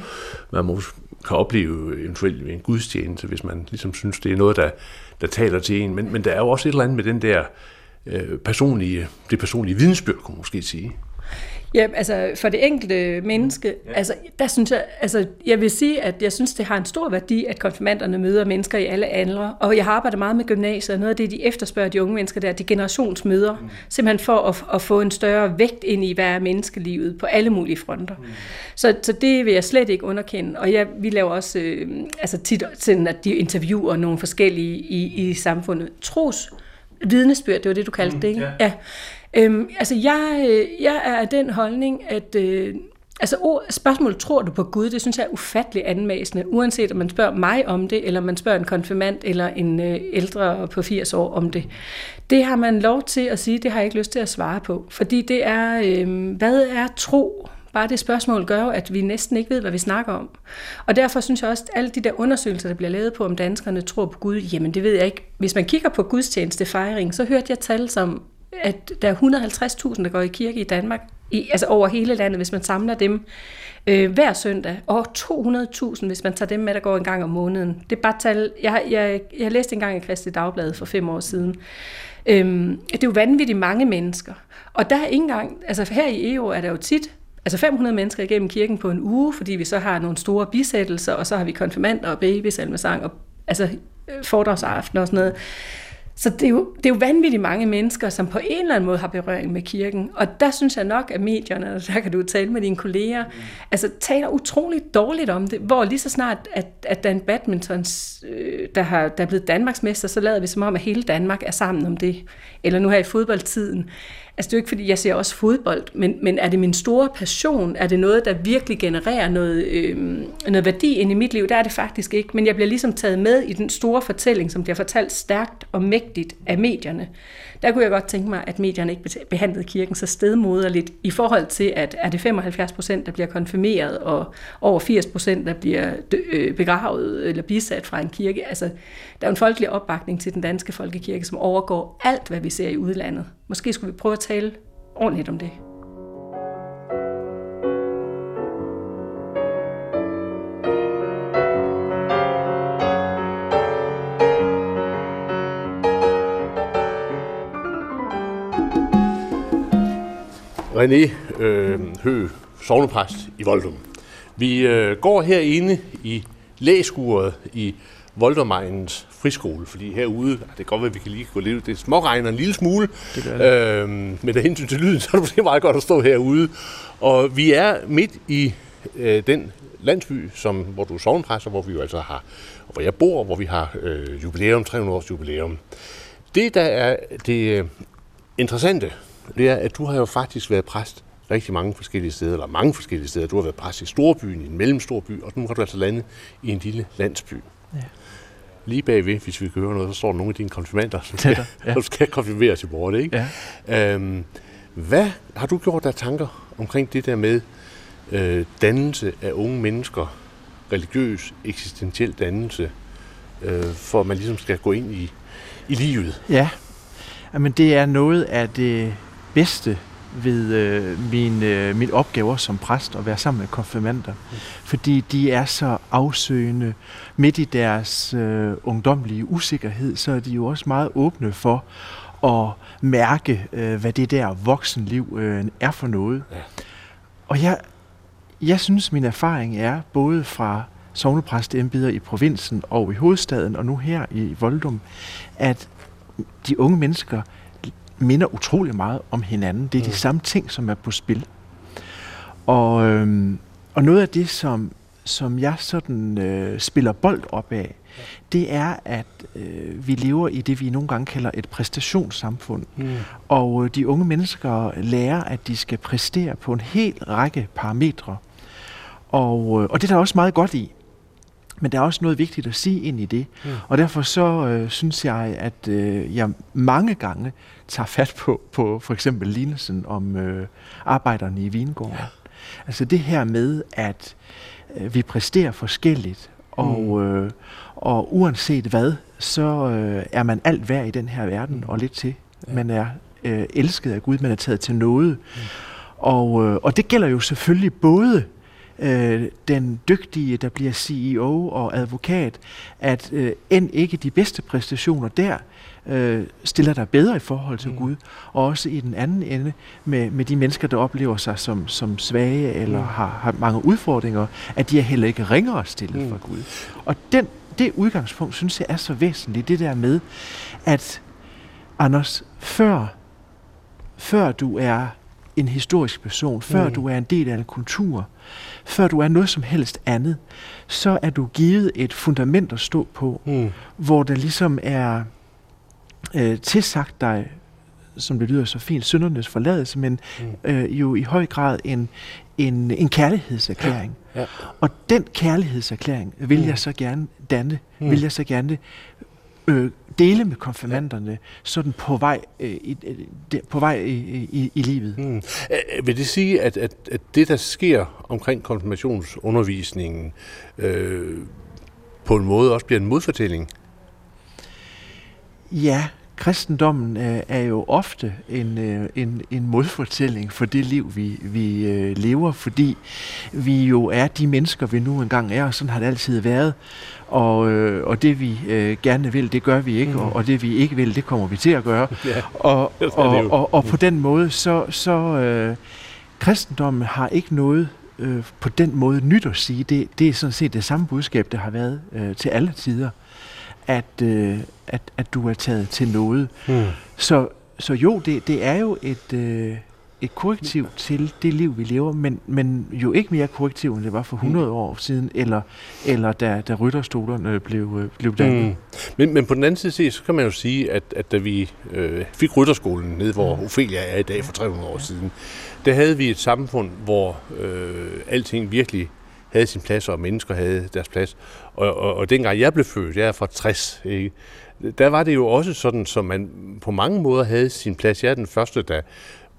man må kan opleve eventuelt en gudstjeneste, hvis man ligesom synes, det er noget, der, der taler til en. Men, men der er jo også et eller andet med den der øh, personlige, det personlige vidensbyrd, kunne man måske sige. Ja, altså for det enkelte menneske, ja. altså der synes jeg, altså jeg vil sige, at jeg synes, det har en stor værdi, at konfirmanderne møder mennesker i alle aldre, og jeg har arbejdet meget med gymnasiet, og noget af det, de efterspørger de unge mennesker der, de generationsmøder, mm. simpelthen for at, at få en større vægt ind i, hvad er menneskelivet på alle mulige fronter. Mm. Så, så det vil jeg slet ikke underkende, og jeg, vi laver også øh, altså tit sådan, at de interviewer nogle forskellige i, i samfundet. Tros vidnesbyrd, det var det, du kaldte mm, det, ikke? Ja. ja. Øhm, altså, jeg, øh, jeg er af den holdning, at, øh, Altså ord, spørgsmålet, tror du på Gud, det synes jeg er ufattelig anmæsende, uanset om man spørger mig om det, eller man spørger en konfirmand eller en øh, ældre på 80 år om det. Det har man lov til at sige, det har jeg ikke lyst til at svare på, fordi det er, øh, hvad er tro? Bare det spørgsmål gør at vi næsten ikke ved, hvad vi snakker om. Og derfor synes jeg også, at alle de der undersøgelser, der bliver lavet på, om danskerne tror på Gud, jamen det ved jeg ikke. Hvis man kigger på gudstjenestefejring, så hørte jeg tal som, at der er 150.000, der går i kirke i Danmark, i, altså over hele landet, hvis man samler dem øh, hver søndag, og 200.000, hvis man tager dem med, der går en gang om måneden. Det er bare tal, jeg, jeg, jeg læste engang i Kristi Dagblad for fem år siden. Øhm, det er jo vanvittigt mange mennesker. Og der er ikke engang, altså her i EU er der jo tit altså 500 mennesker igennem kirken på en uge, fordi vi så har nogle store bisættelser, og så har vi konfirmander og babysalmesang, og altså øh, foredragsaften og sådan noget. Så det er, jo, det er jo vanvittigt mange mennesker, som på en eller anden måde har berøring med kirken. Og der synes jeg nok, at medierne, og der kan du tale med dine kolleger, mm. altså taler utroligt dårligt om det. Hvor lige så snart, at, at der er en badminton, øh, der, har, der er blevet Danmarksmester, så lader vi som om, at hele Danmark er sammen om det. Eller nu her i fodboldtiden. Altså det er jo ikke, fordi jeg ser også fodbold, men, men er det min store passion? Er det noget, der virkelig genererer noget, øh, noget værdi ind i mit liv? Der er det faktisk ikke. Men jeg bliver ligesom taget med i den store fortælling, som bliver fortalt stærkt og mægtigt af medierne. Der kunne jeg godt tænke mig, at medierne ikke behandlede kirken så stedmoderligt i forhold til, at er det 75 procent, der bliver konfirmeret, og over 80 procent, der bliver øh, begravet eller bisat fra en kirke. Altså, der er en folkelig opbakning til den danske folkekirke, som overgår alt, hvad vi ser i udlandet. Måske skulle vi prøve at tale ordentligt om det. René øh, Hø, sovnepræst i Voldum. Vi øh, går herinde i læskuret i Voldermejens friskole, fordi herude, det kan godt være, at vi kan lige gå lidt det småregner en lille smule, det det. Øh, men der hensyn til lyden, så er det måske meget godt at stå herude. Og vi er midt i øh, den landsby, som, hvor du er sovnepræst, hvor vi jo altså har, hvor jeg bor, hvor vi har øh, jubilæum, 300 års jubilæum. Det, der er det øh, interessante det er, at du har jo faktisk været præst rigtig mange forskellige steder, eller mange forskellige steder. Du har været præst i storbyen, i en mellemstor by, og nu har du altså landet i en lille landsby. Ja. Lige bagved, hvis vi kan høre noget, så står der nogle af dine konfirmander, som skal, ja. skal konfirmere til bordet, ikke? Ja. Øhm, hvad har du gjort der tanker omkring det der med øh, dannelse af unge mennesker, religiøs, eksistentiel dannelse, øh, for at man ligesom skal gå ind i, i livet? Ja, men det er noget af det bedste ved øh, min, øh, min opgaver som præst at være sammen med konfirmander. Mm. Fordi de er så afsøgende. Midt i deres øh, ungdomlige usikkerhed, så er de jo også meget åbne for at mærke, øh, hvad det der voksenliv øh, er for noget. Ja. Og jeg, jeg synes, min erfaring er, både fra sovnepræsteembeder i provinsen og i hovedstaden, og nu her i Voldum, at de unge mennesker minder utrolig meget om hinanden. Det er de mm. samme ting, som er på spil. Og, øhm, og noget af det, som, som jeg sådan øh, spiller bold op af, det er, at øh, vi lever i det, vi nogle gange kalder et præstationssamfund. Mm. Og øh, de unge mennesker lærer, at de skal præstere på en hel række parametre. Og, øh, og det er der også meget godt i. Men der er også noget vigtigt at sige ind i det. Mm. Og derfor så øh, synes jeg, at øh, jeg mange gange tager fat på, på for eksempel lignelsen om øh, arbejderne i vingården. Ja. Altså det her med, at øh, vi præsterer forskelligt, og, mm. øh, og uanset hvad, så øh, er man alt værd i den her verden, mm. og lidt til. Ja. Man er øh, elsket af Gud, man er taget til noget. Mm. Og, øh, og det gælder jo selvfølgelig både øh, den dygtige, der bliver CEO og advokat, at øh, end ikke de bedste præstationer der, øh, stiller dig bedre i forhold til mm. Gud, og også i den anden ende med, med de mennesker, der oplever sig som, som svage eller mm. har, har mange udfordringer, at de er heller ikke ringere stillet mm. for Gud. Og den, det udgangspunkt, synes jeg er så væsentligt, det der med, at Anders, før, før du er en historisk person, før mm. du er en del af en kultur, før du er noget som helst andet, så er du givet et fundament at stå på, mm. hvor der ligesom er øh, tilsagt dig som det lyder så fint, syndernes forladelse, men mm. øh, jo i høj grad en, en, en kærlighedserklæring. Ja. Ja. Og den kærlighedserklæring vil mm. jeg så gerne danne, mm. vil jeg så gerne øh, dele med konfirmanderne, sådan på vej, øh, i, de, på vej i, i, i livet. Mm. Vil det sige, at, at, at det, der sker omkring konfirmationsundervisningen, øh, på en måde også bliver en modfortælling? Ja, kristendommen er, er jo ofte en, øh, en, en modfortælling for det liv, vi, vi øh, lever, fordi vi jo er de mennesker, vi nu engang er, og sådan har det altid været. Og, øh, og det vi øh, gerne vil, det gør vi ikke, mm. og, og det vi ikke vil, det kommer vi til at gøre. Ja, og, og, og, og, på den måde, så, så øh, kristendommen har ikke noget øh, på den måde nyt at sige. Det, det er sådan set det samme budskab, der har været øh, til alle tider at, øh, at, at du er taget til noget. Mm. Så, så jo, det, det er jo et, øh, et korrektiv til det liv, vi lever, men, men jo ikke mere korrektiv, end det var for 100 mm. år siden, eller, eller da, da rytterstolerne blev, øh, blev dannet. Mm. Men, men på den anden side, så kan man jo sige, at, at da vi øh, fik rytterskolen ned, hvor mm. Ophelia er i dag for 300 år siden, der havde vi et samfund, hvor øh, alting virkelig havde sin plads, og mennesker havde deres plads. Og, og, og dengang jeg blev født, jeg er fra 60, ikke? der var det jo også sådan, som man på mange måder havde sin plads. Jeg er den første, der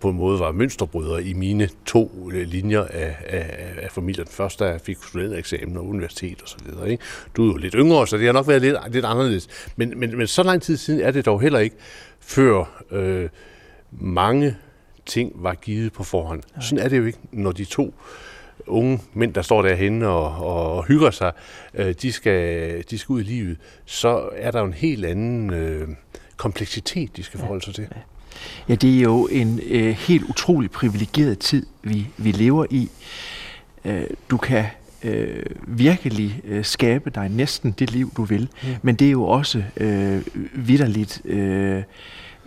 på en måde var mønsterbryder i mine to øh, linjer af, af, af familien. Først da jeg fik studentereksamen og universitet og så videre. Ikke? Du er jo lidt yngre, så det har nok været lidt, lidt anderledes. Men, men, men så lang tid siden er det dog heller ikke, før øh, mange ting var givet på forhånd. Sådan er det jo ikke, når de to unge mænd, der står derhenne og, og hygger sig, øh, de, skal, de skal ud i livet, så er der jo en helt anden øh, kompleksitet, de skal forholde sig til. Ja, det er jo en øh, helt utrolig privilegeret tid, vi, vi lever i. Øh, du kan øh, virkelig øh, skabe dig næsten det liv, du vil, mm. men det er jo også øh, vidderligt... Øh,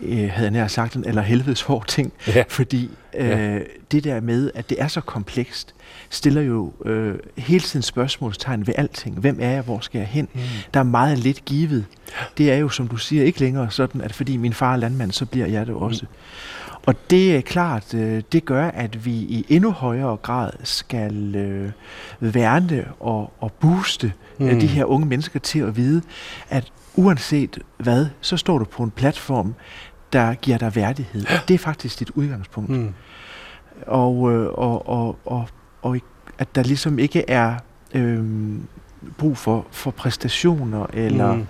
øh, havde jeg nær sagt, en eller helvedes hård ting, ja. fordi øh, ja. det der med, at det er så komplekst, stiller jo øh, hele tiden spørgsmålstegn ved alting. Hvem er jeg? Hvor skal jeg hen? Mm. Der er meget lidt givet. Det er jo, som du siger, ikke længere sådan, at fordi min far er landmand, så bliver jeg det også. Mm. Og det er klart, øh, det gør, at vi i endnu højere grad skal øh, værne og, og booste øh, mm. de her unge mennesker til at vide, at uanset hvad, så står du på en platform, der giver dig værdighed. Det er faktisk dit udgangspunkt. Mm. Og, øh, og, og, og, og at der ligesom ikke er øh, brug for, for præstationer, eller mm.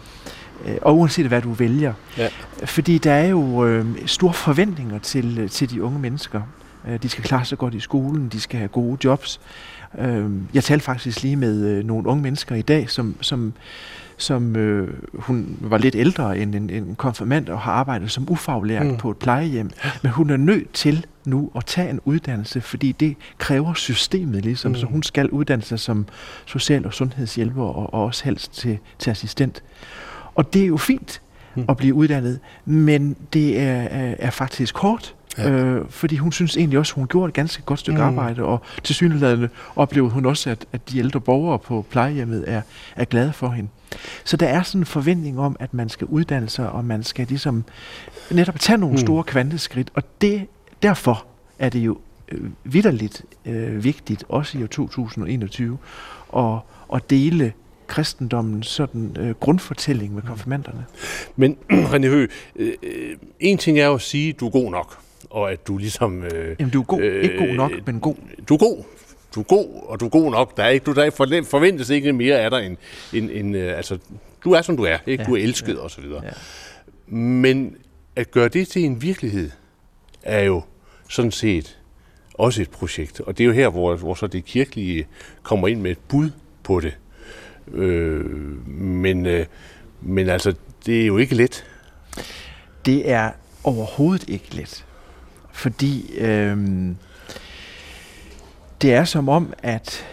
øh, og uanset hvad du vælger. Ja. Fordi der er jo øh, store forventninger til, til de unge mennesker. Øh, de skal klare sig godt i skolen, de skal have gode jobs. Øh, jeg talte faktisk lige med øh, nogle unge mennesker i dag, som, som som øh, hun var lidt ældre end en, en konfirmand og har arbejdet som ufaglært mm. på et plejehjem. Men hun er nødt til nu at tage en uddannelse, fordi det kræver systemet ligesom. Mm. Så hun skal uddanne sig som social- og sundhedshjælper og, og også helst til, til assistent. Og det er jo fint mm. at blive uddannet, men det er, er, er faktisk hårdt. Ja. Øh, fordi hun synes egentlig også, at hun gjorde et ganske godt stykke mm. arbejde, og til synligheden oplevede hun også, at, at de ældre borgere på plejehjemmet er, er glade for hende. Så der er sådan en forventning om, at man skal uddanne sig, og man skal ligesom netop tage nogle mm. store kvanteskridt, og det, derfor er det jo øh, vidderligt øh, vigtigt, også i år 2021, at, at dele kristendommens sådan øh, grundfortælling med mm. konfirmanderne. Men René Høgh, øh, øh, en ting er jo at sige, at du er god nok, og at du ligesom... Øh, Jamen du er god, øh, ikke god nok, men god. Du er god, du er god, og du er god nok. Der er ikke, du der forventes ikke mere af dig end, end, end øh, altså, du er som du er, ikke? Ja, du er elsket ja, og så videre. Ja. Men at gøre det til en virkelighed, er jo sådan set også et projekt. Og det er jo her, hvor, hvor så det kirkelige kommer ind med et bud på det. Øh, men, øh, men altså, det er jo ikke let. Det er overhovedet ikke let. Fordi øh, det er som om, at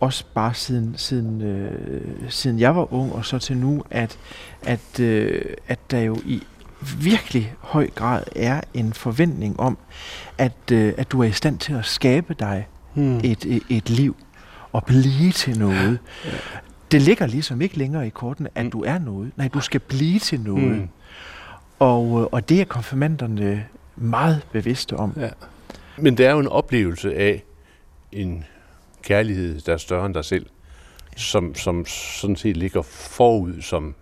også bare siden, siden, øh, siden jeg var ung og så til nu, at, at, øh, at der jo i virkelig høj grad er en forventning om, at, øh, at du er i stand til at skabe dig hmm. et, et, et liv og blive til noget. Ja. Det ligger ligesom ikke længere i korten, at hmm. du er noget. Nej, du skal blive til noget. Hmm. Og, øh, og det er konfirmanderne meget bevidste om. Ja. Men det er jo en oplevelse af en kærlighed, der er større end dig selv, som, som sådan set ligger forud som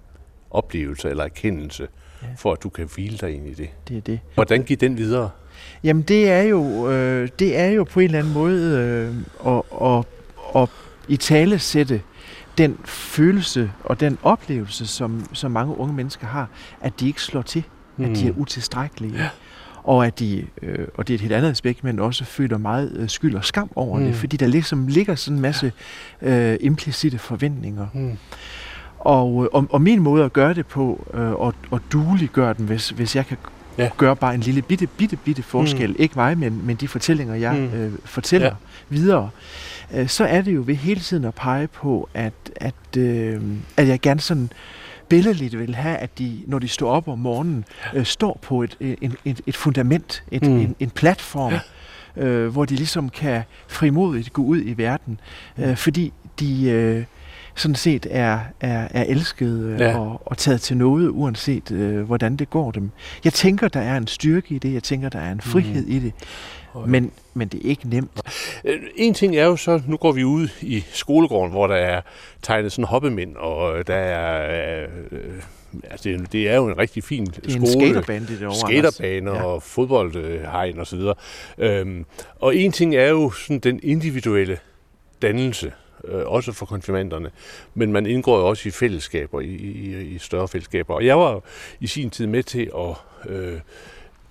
oplevelse eller erkendelse, ja. for at du kan hvile dig ind i det. Det er det. Hvordan giver den videre? Jamen det er jo, øh, det er jo på en eller anden måde øh, at, at, at i tale sætte den følelse og den oplevelse, som, som mange unge mennesker har, at de ikke slår til, mm. at de er utilstrækkelige. Ja. Og at de, øh, og det er et helt andet aspekt, men også føler meget øh, skyld og skam over mm. det, fordi der ligesom ligger sådan en masse øh, implicite forventninger. Mm. Og, øh, og, og min måde at gøre det på, øh, og, og gøre den, hvis, hvis jeg kan ja. gøre bare en lille bitte, bitte, bitte forskel, mm. ikke mig, men, men de fortællinger, jeg mm. øh, fortæller ja. videre, øh, så er det jo ved hele tiden at pege på, at, at, øh, at jeg gerne sådan billedligt vil have, at de, når de står op om morgenen, øh, står på et, et, et, et fundament, et, mm. en, en platform, ja. øh, hvor de ligesom kan frimodigt gå ud i verden, øh, mm. fordi de... Øh, sådan set er, er, er elsket øh, ja. og, og taget til noget, uanset øh, hvordan det går dem. Jeg tænker, der er en styrke i det. Jeg tænker, der er en frihed mm. i det. Men, men det er ikke nemt. Øh, en ting er jo så, nu går vi ud i skolegården, hvor der er tegnet sådan hoppemænd, og der er... Øh, altså det, er jo en rigtig fin skole. Det er skole. en skaterbane, det derovre. Skaterbane ja. og fodboldhegn og så videre. Øhm, og en ting er jo sådan den individuelle dannelse, øh, også for konfirmanderne, men man indgår jo også i fællesskaber, i, i, i større fællesskaber. Og jeg var i sin tid med til at øh,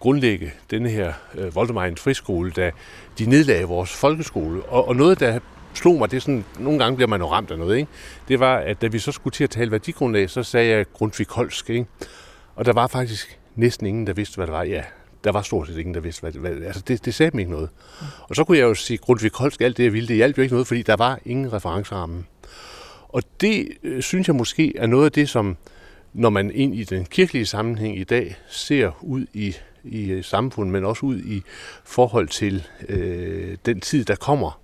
grundlægge denne her øh, Voldemajens friskole, da de nedlagde vores folkeskole. Og, og noget, der slog mig, det er sådan, nogle gange bliver man jo ramt af noget, ikke? det var, at da vi så skulle til at tale værdigrundlag, så sagde jeg Grundtvig Holsk, ikke? og der var faktisk næsten ingen, der vidste, hvad det var. Ja, der var stort set ingen, der vidste, hvad det var. Altså, det, det sagde dem ikke noget. Og så kunne jeg jo sige, Grundtvig Holsk, alt det, jeg ville, det hjalp jo ikke noget, fordi der var ingen referenceramme. Og det øh, synes jeg måske er noget af det, som når man ind i den kirkelige sammenhæng i dag ser ud i, i øh, samfundet, men også ud i forhold til øh, den tid, der kommer,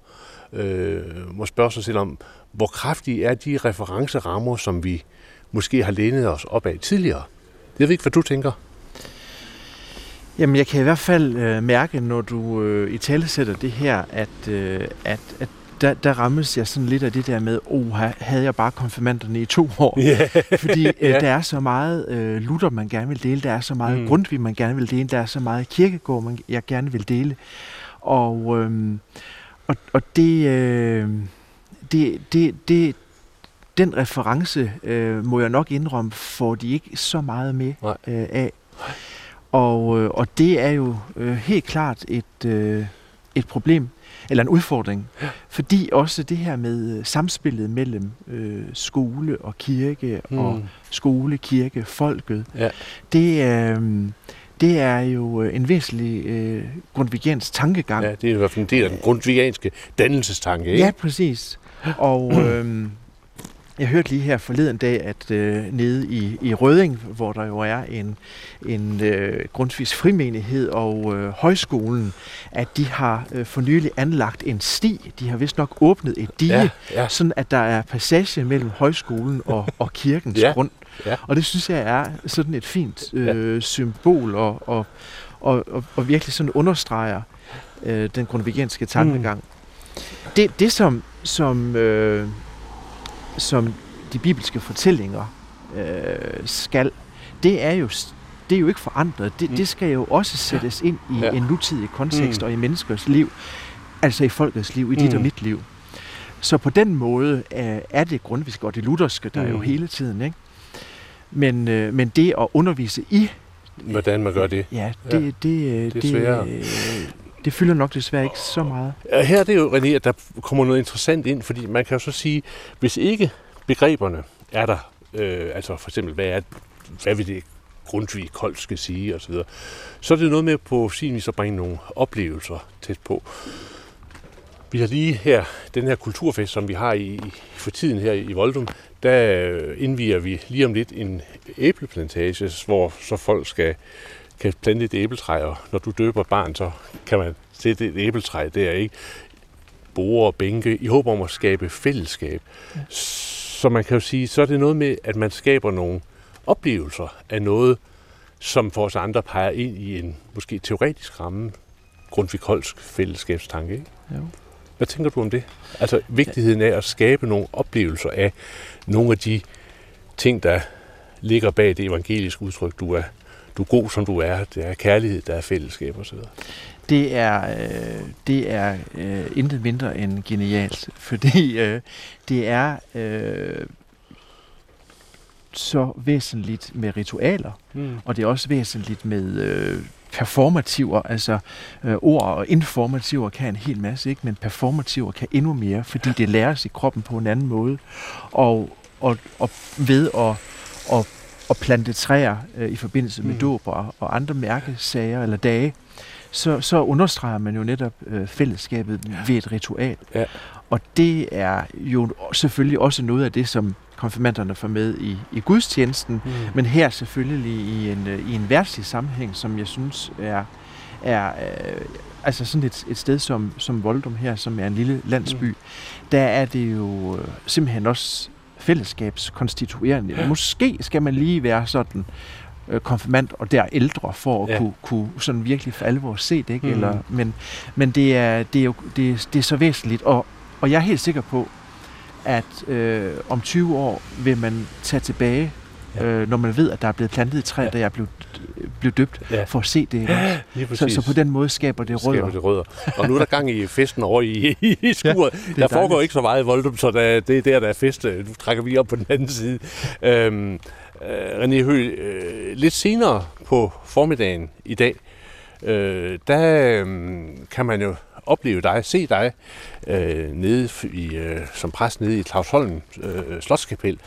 øh, må spørge sig selv om, hvor kraftige er de referencerammer, som vi måske har lænet os op af tidligere. Jeg ved ikke, hvad du tænker. Jamen, jeg kan i hvert fald øh, mærke, når du øh, i tale sætter det her, at, øh, at, at der, der rammes jeg sådan lidt af det der med, oh, havde jeg bare konfirmanderne i to år. Yeah. Fordi øh, yeah. der er så meget øh, Luther, man gerne vil dele, der er så meget mm. Grundtvig, man gerne vil dele, der er så meget kirkegård, man, jeg gerne vil dele. Og, øh, og, og det, øh, det, det, det, den reference, øh, må jeg nok indrømme, får de ikke så meget med øh, af. Og, øh, og det er jo øh, helt klart et, øh, et problem, eller en udfordring. Ja. Fordi også det her med øh, samspillet mellem øh, skole og kirke, mm. og skole, kirke, folket, ja. det, øh, det er jo øh, en væsentlig øh, grundvigiansk tankegang. Ja, det er i hvert fald en del af den grundvigianske dannelsestanke, ikke? Ja, præcis. Og... Øh, jeg hørte lige her forleden dag, at øh, nede i, i Røding, hvor der jo er en, en øh, grundvis frimenighed og øh, højskolen, at de har øh, for nylig anlagt en sti. De har vist nok åbnet et dige, ja, ja. sådan at der er passage mellem højskolen og, og kirkens ja, grund. Ja. Og det synes jeg er sådan et fint øh, ja. symbol og, og, og, og, og virkelig sådan understreger øh, den grundvigenske tankegang. Mm. Det, det som, som øh, som de bibelske fortællinger øh, skal, det er jo det er jo ikke forandret. Det, mm. det skal jo også sættes ind i ja. en nutidig kontekst mm. og i menneskers liv, altså i folkets liv, i dit mm. og mit liv. Så på den måde øh, er det grundviske og det lutherske der mm. jo hele tiden. Ikke? Men, øh, men det at undervise i... Hvordan man gør det. Ja, det, ja. det, det, det, det, øh, det fylder nok desværre ikke så meget. Her er det jo, René, at der kommer noget interessant ind, fordi man kan jo så sige, hvis ikke begreberne er der, øh, altså for eksempel, hvad, er, hvad vil det Grundtvig Kold skal sige osv., så, så er det noget med på sin vis at bringe nogle oplevelser tæt på. Vi har lige her, den her kulturfest, som vi har i, for tiden her i Voldum, der øh, indviger vi lige om lidt en æbleplantage, hvor så folk skal kan plante et æbletræ, og når du døber barn, så kan man sætte et æbletræ der, ikke? Bore og bænke, i håb om at skabe fællesskab. Ja. Så man kan jo sige, så er det noget med, at man skaber nogle oplevelser af noget, som for os andre peger ind i en måske teoretisk ramme, grundvikolsk fællesskabstanke. Ikke? Jo. Hvad tænker du om det? Altså vigtigheden af at skabe nogle oplevelser af nogle af de ting, der ligger bag det evangeliske udtryk, du er, du er god, som du er. Det er kærlighed, der er fællesskab osv. Det er, øh, det er øh, intet mindre end genialt, fordi øh, det er øh, så væsentligt med ritualer, Mm. og det er også væsentligt med øh, performativer, altså øh, ord og informativer kan en hel masse, ikke? men performativer kan endnu mere, fordi det læres i kroppen på en anden måde, og, og, og ved at, at, at plante træer øh, i forbindelse med Mm. dåb og, og andre mærkesager eller dage, så, så understreger man jo netop øh, fællesskabet ja. ved et ritual. Ja. Og det er jo selvfølgelig også noget af det, som konfirmanderne får med i, i gudstjenesten, Mm. men her selvfølgelig i en, øh, i en værtslig sammenhæng, som jeg synes er, er øh, altså sådan et, et sted som, som Voldum her, som er en lille landsby, mm. der er det jo øh, simpelthen også fællesskabskonstituerende. Ja. Måske skal man lige være sådan øh, konfirmand og der ældre for at Ja. kunne, kunne sådan virkelig for alvor se det. Ikke? Mm. Eller, men men det, er, det, er jo, det, det er så væsentligt, og, og jeg er helt sikker på, at øh, om 20 år vil man tage tilbage, Ja. øh, når man ved, at der er blevet plantet et træ, Ja. ja. der er blevet døbt, Ja. ja. for at se det. Lige Så, så på den måde skaber det rødder. Skaber det rødder. Og nu er der gang i festen over i, i, i skuret. Ja, der er foregår dejligt. ikke så meget i Voldum, så der, det er der, der er fest. Nu trækker vi op på den anden side. Øhm, øh, René Høgh, øh, lidt senere på formiddagen i dag, øh, der øh, kan man jo opleve dig, se dig øh, nede i, øh, som præst nede i Clausholm øh, Slotskapel.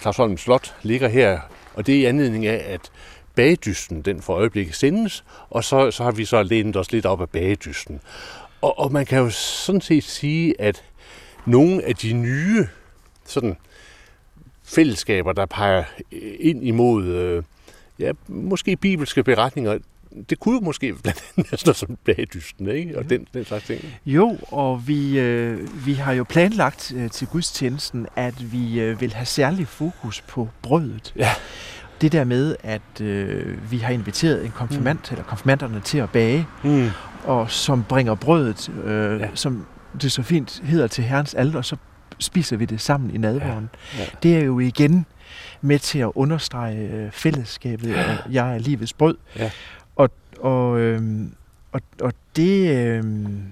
Clausholm Slot ligger her, og det er i anledning af, at bagdysten, den for øjeblikket sendes, og så, så har vi så lænet os lidt op af bagdysten. Og, og man kan jo sådan set sige, at nogle af de nye sådan, fællesskaber, der peger øh, ind imod øh, ja, måske bibelske beretninger, det kunne jo måske blandt andet være sådan som bagdysten, ikke? Og den, den slags ting. Jo, og vi, øh, vi har jo planlagt øh, til gudstjenesten, at vi øh, vil have særlig fokus på brødet. Ja. Det der med, at øh, vi har inviteret en konfirmand, mm. eller konfirmanderne til at bage, Mm. og som bringer brødet, øh, Ja. ja. som det så fint hedder, til Herrens alder, og så spiser vi det sammen i nadvåren. Ja. Det er jo igen med til at understrege øh, fællesskabet, og jeg er livets brød. Ja. Og, og, øhm, og, og det, øhm,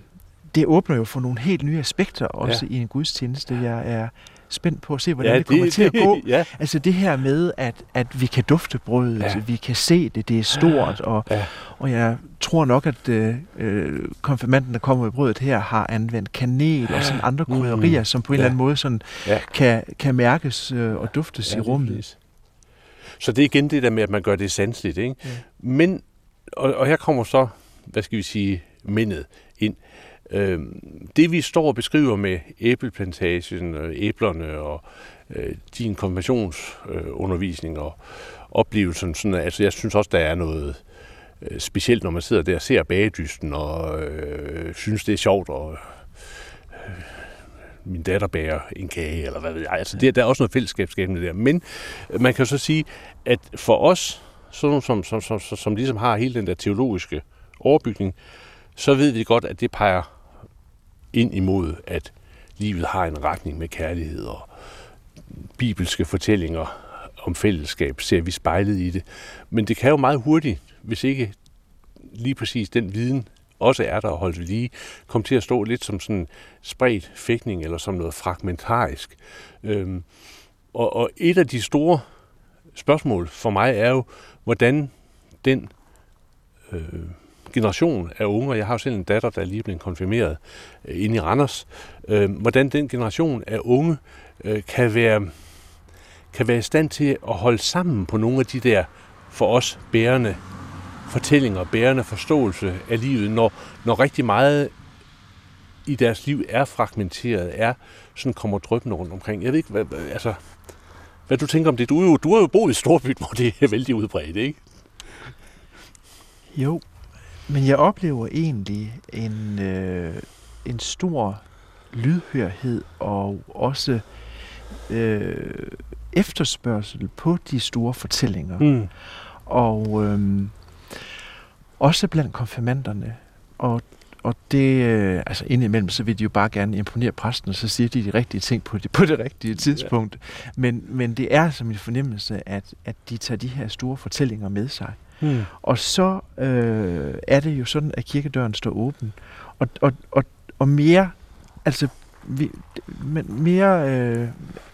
det åbner jo for nogle helt nye aspekter også ja. i en gudstjeneste. Jeg er spændt på at se, hvordan ja, det kommer det, til at gå. Ja, Altså det her med, at, at vi kan dufte brødet, Ja. ja. vi kan se det, det er stort, og, Ja. og jeg tror nok, at øh, øh, konfirmanden, der kommer i brødet her, har anvendt kanel og sådan andre Mm. krydderier, som på en Ja. eller anden måde sådan Ja. kan, kan mærkes øh, og duftes Ja, i rummet. præcis. Så det er igen det der med, at man gør det sanseligt, ikke? Ja. Men, og, og her kommer så, hvad skal vi sige, mindet ind. Øh, det vi står og beskriver med æbleplantagen, og æblerne og øh, din konfirmationsundervisning øh, og oplevelsen, sådan, altså jeg synes også, der er noget øh, specielt, når man sidder der og ser bagedysten og øh, synes, det er sjovt og øh, min datter bærer en kage, eller hvad ved jeg. Altså, det, der er også noget fællesskabsskabende der. Men øh, man kan jo så sige, at for os, sådan som, som, som, som, som ligesom har hele den der teologiske overbygning, så ved vi godt, at det peger ind imod, at livet har en retning med kærlighed og bibelske fortællinger om fællesskab, ser vi spejlet i det. Men det kan jo meget hurtigt, hvis ikke lige præcis den viden også er der og holdt lige, komme til at stå lidt som sådan spredt fægtning eller som noget fragmentarisk. Øhm, og, og et af de store spørgsmål for mig er jo, hvordan den øh, generation af unge, og jeg har jo selv en datter, der er lige blevet konfirmeret øh, inde i Randers, øh, hvordan den generation af unge øh, kan være kan være i stand til at holde sammen på nogle af de der for os bærende fortællinger, bærende forståelse af livet, når, når rigtig meget i deres liv er fragmenteret, er sådan kommer drøbende rundt omkring. Jeg ved ikke, hvad, hvad- altså, hvad du tænker om det. Du, er jo, du har jo boet i Storby, hvor det er vældig udbredt, ikke? Jo, men jeg oplever egentlig en, øh, en stor lydhørhed og også øh, efterspørgsel på de store fortællinger. Mm. og øhm, også blandt konfirmanderne. Og, og det, øh, altså indimellem, så vil de jo bare gerne imponere præsten, og så siger de de rigtige ting på det, på det rigtige tidspunkt. Ja. Men, men det er altså min fornemmelse, at, at de tager de her store fortællinger med sig. Hmm. Og så øh, er det jo sådan, at kirkedøren står åben. Og, og, og, og mere, altså vi, men mere øh,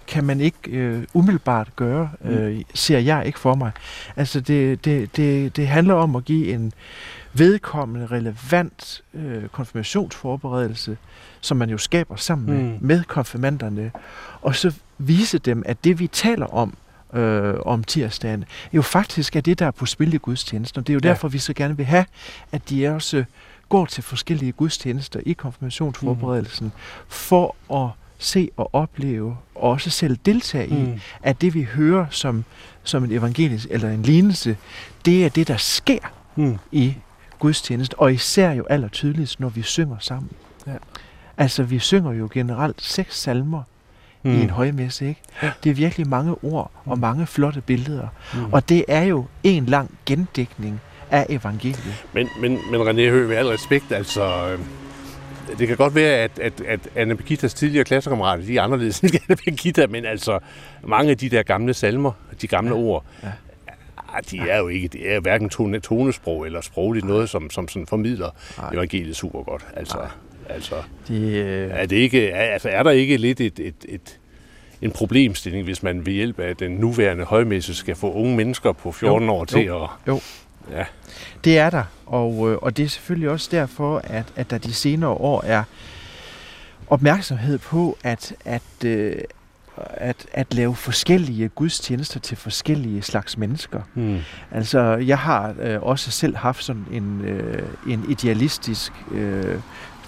kan man ikke øh, umiddelbart gøre, mm. øh, ser jeg ikke for mig. Altså det, det, det, det handler om at give en vedkommende, relevant øh, konfirmationsforberedelse, som man jo skaber sammen med, mm. med konfirmanderne, og så vise dem, at det vi taler om, øh, om tirsdagen, jo faktisk er det, der er på spil i gudstjenesten. Og det er jo ja. derfor, vi så gerne vil have, at de også går til forskellige gudstjenester i konfirmationsforberedelsen, mm. for at se og opleve, og også selv deltage i, mm. at det vi hører som, som en evangelisk eller en lignelse, det er det, der sker mm. i gudstjeneste, og især jo aller tydeligst, når vi synger sammen. Ja. Altså, vi synger jo generelt seks salmer mm. i en højmesse, ikke? Det er virkelig mange ord og mm. mange flotte billeder. Mm. Og det er jo en lang gendækning af evangeliet. Men, men, men René Høgh, med al respekt, altså... Øh, det kan godt være, at, at, at Anne Begitas tidligere klassekammerater, de er anderledes end Anne Begita, men altså mange af de der gamle salmer, de gamle ja. ord, ja. Ah, de er jo ikke, det er hverken tone, tonesprog eller sprogligt noget, som, som sådan formidler Nej. evangeliet super godt. Altså, Nej. Altså de, øh... er, det ikke, er, altså, er der ikke lidt et, et, et, en problemstilling, hvis man ved hjælp af den nuværende højmesse skal få unge mennesker på 14 jo, år til jo, at... Jo. Ja. Det er der, og, øh, og det er selvfølgelig også derfor, at, at der de senere år er opmærksomhed på, at, at, øh, at, at lave forskellige gudstjenester til forskellige slags mennesker. Mm. Altså, jeg har øh, også selv haft sådan en, øh, en idealistisk øh,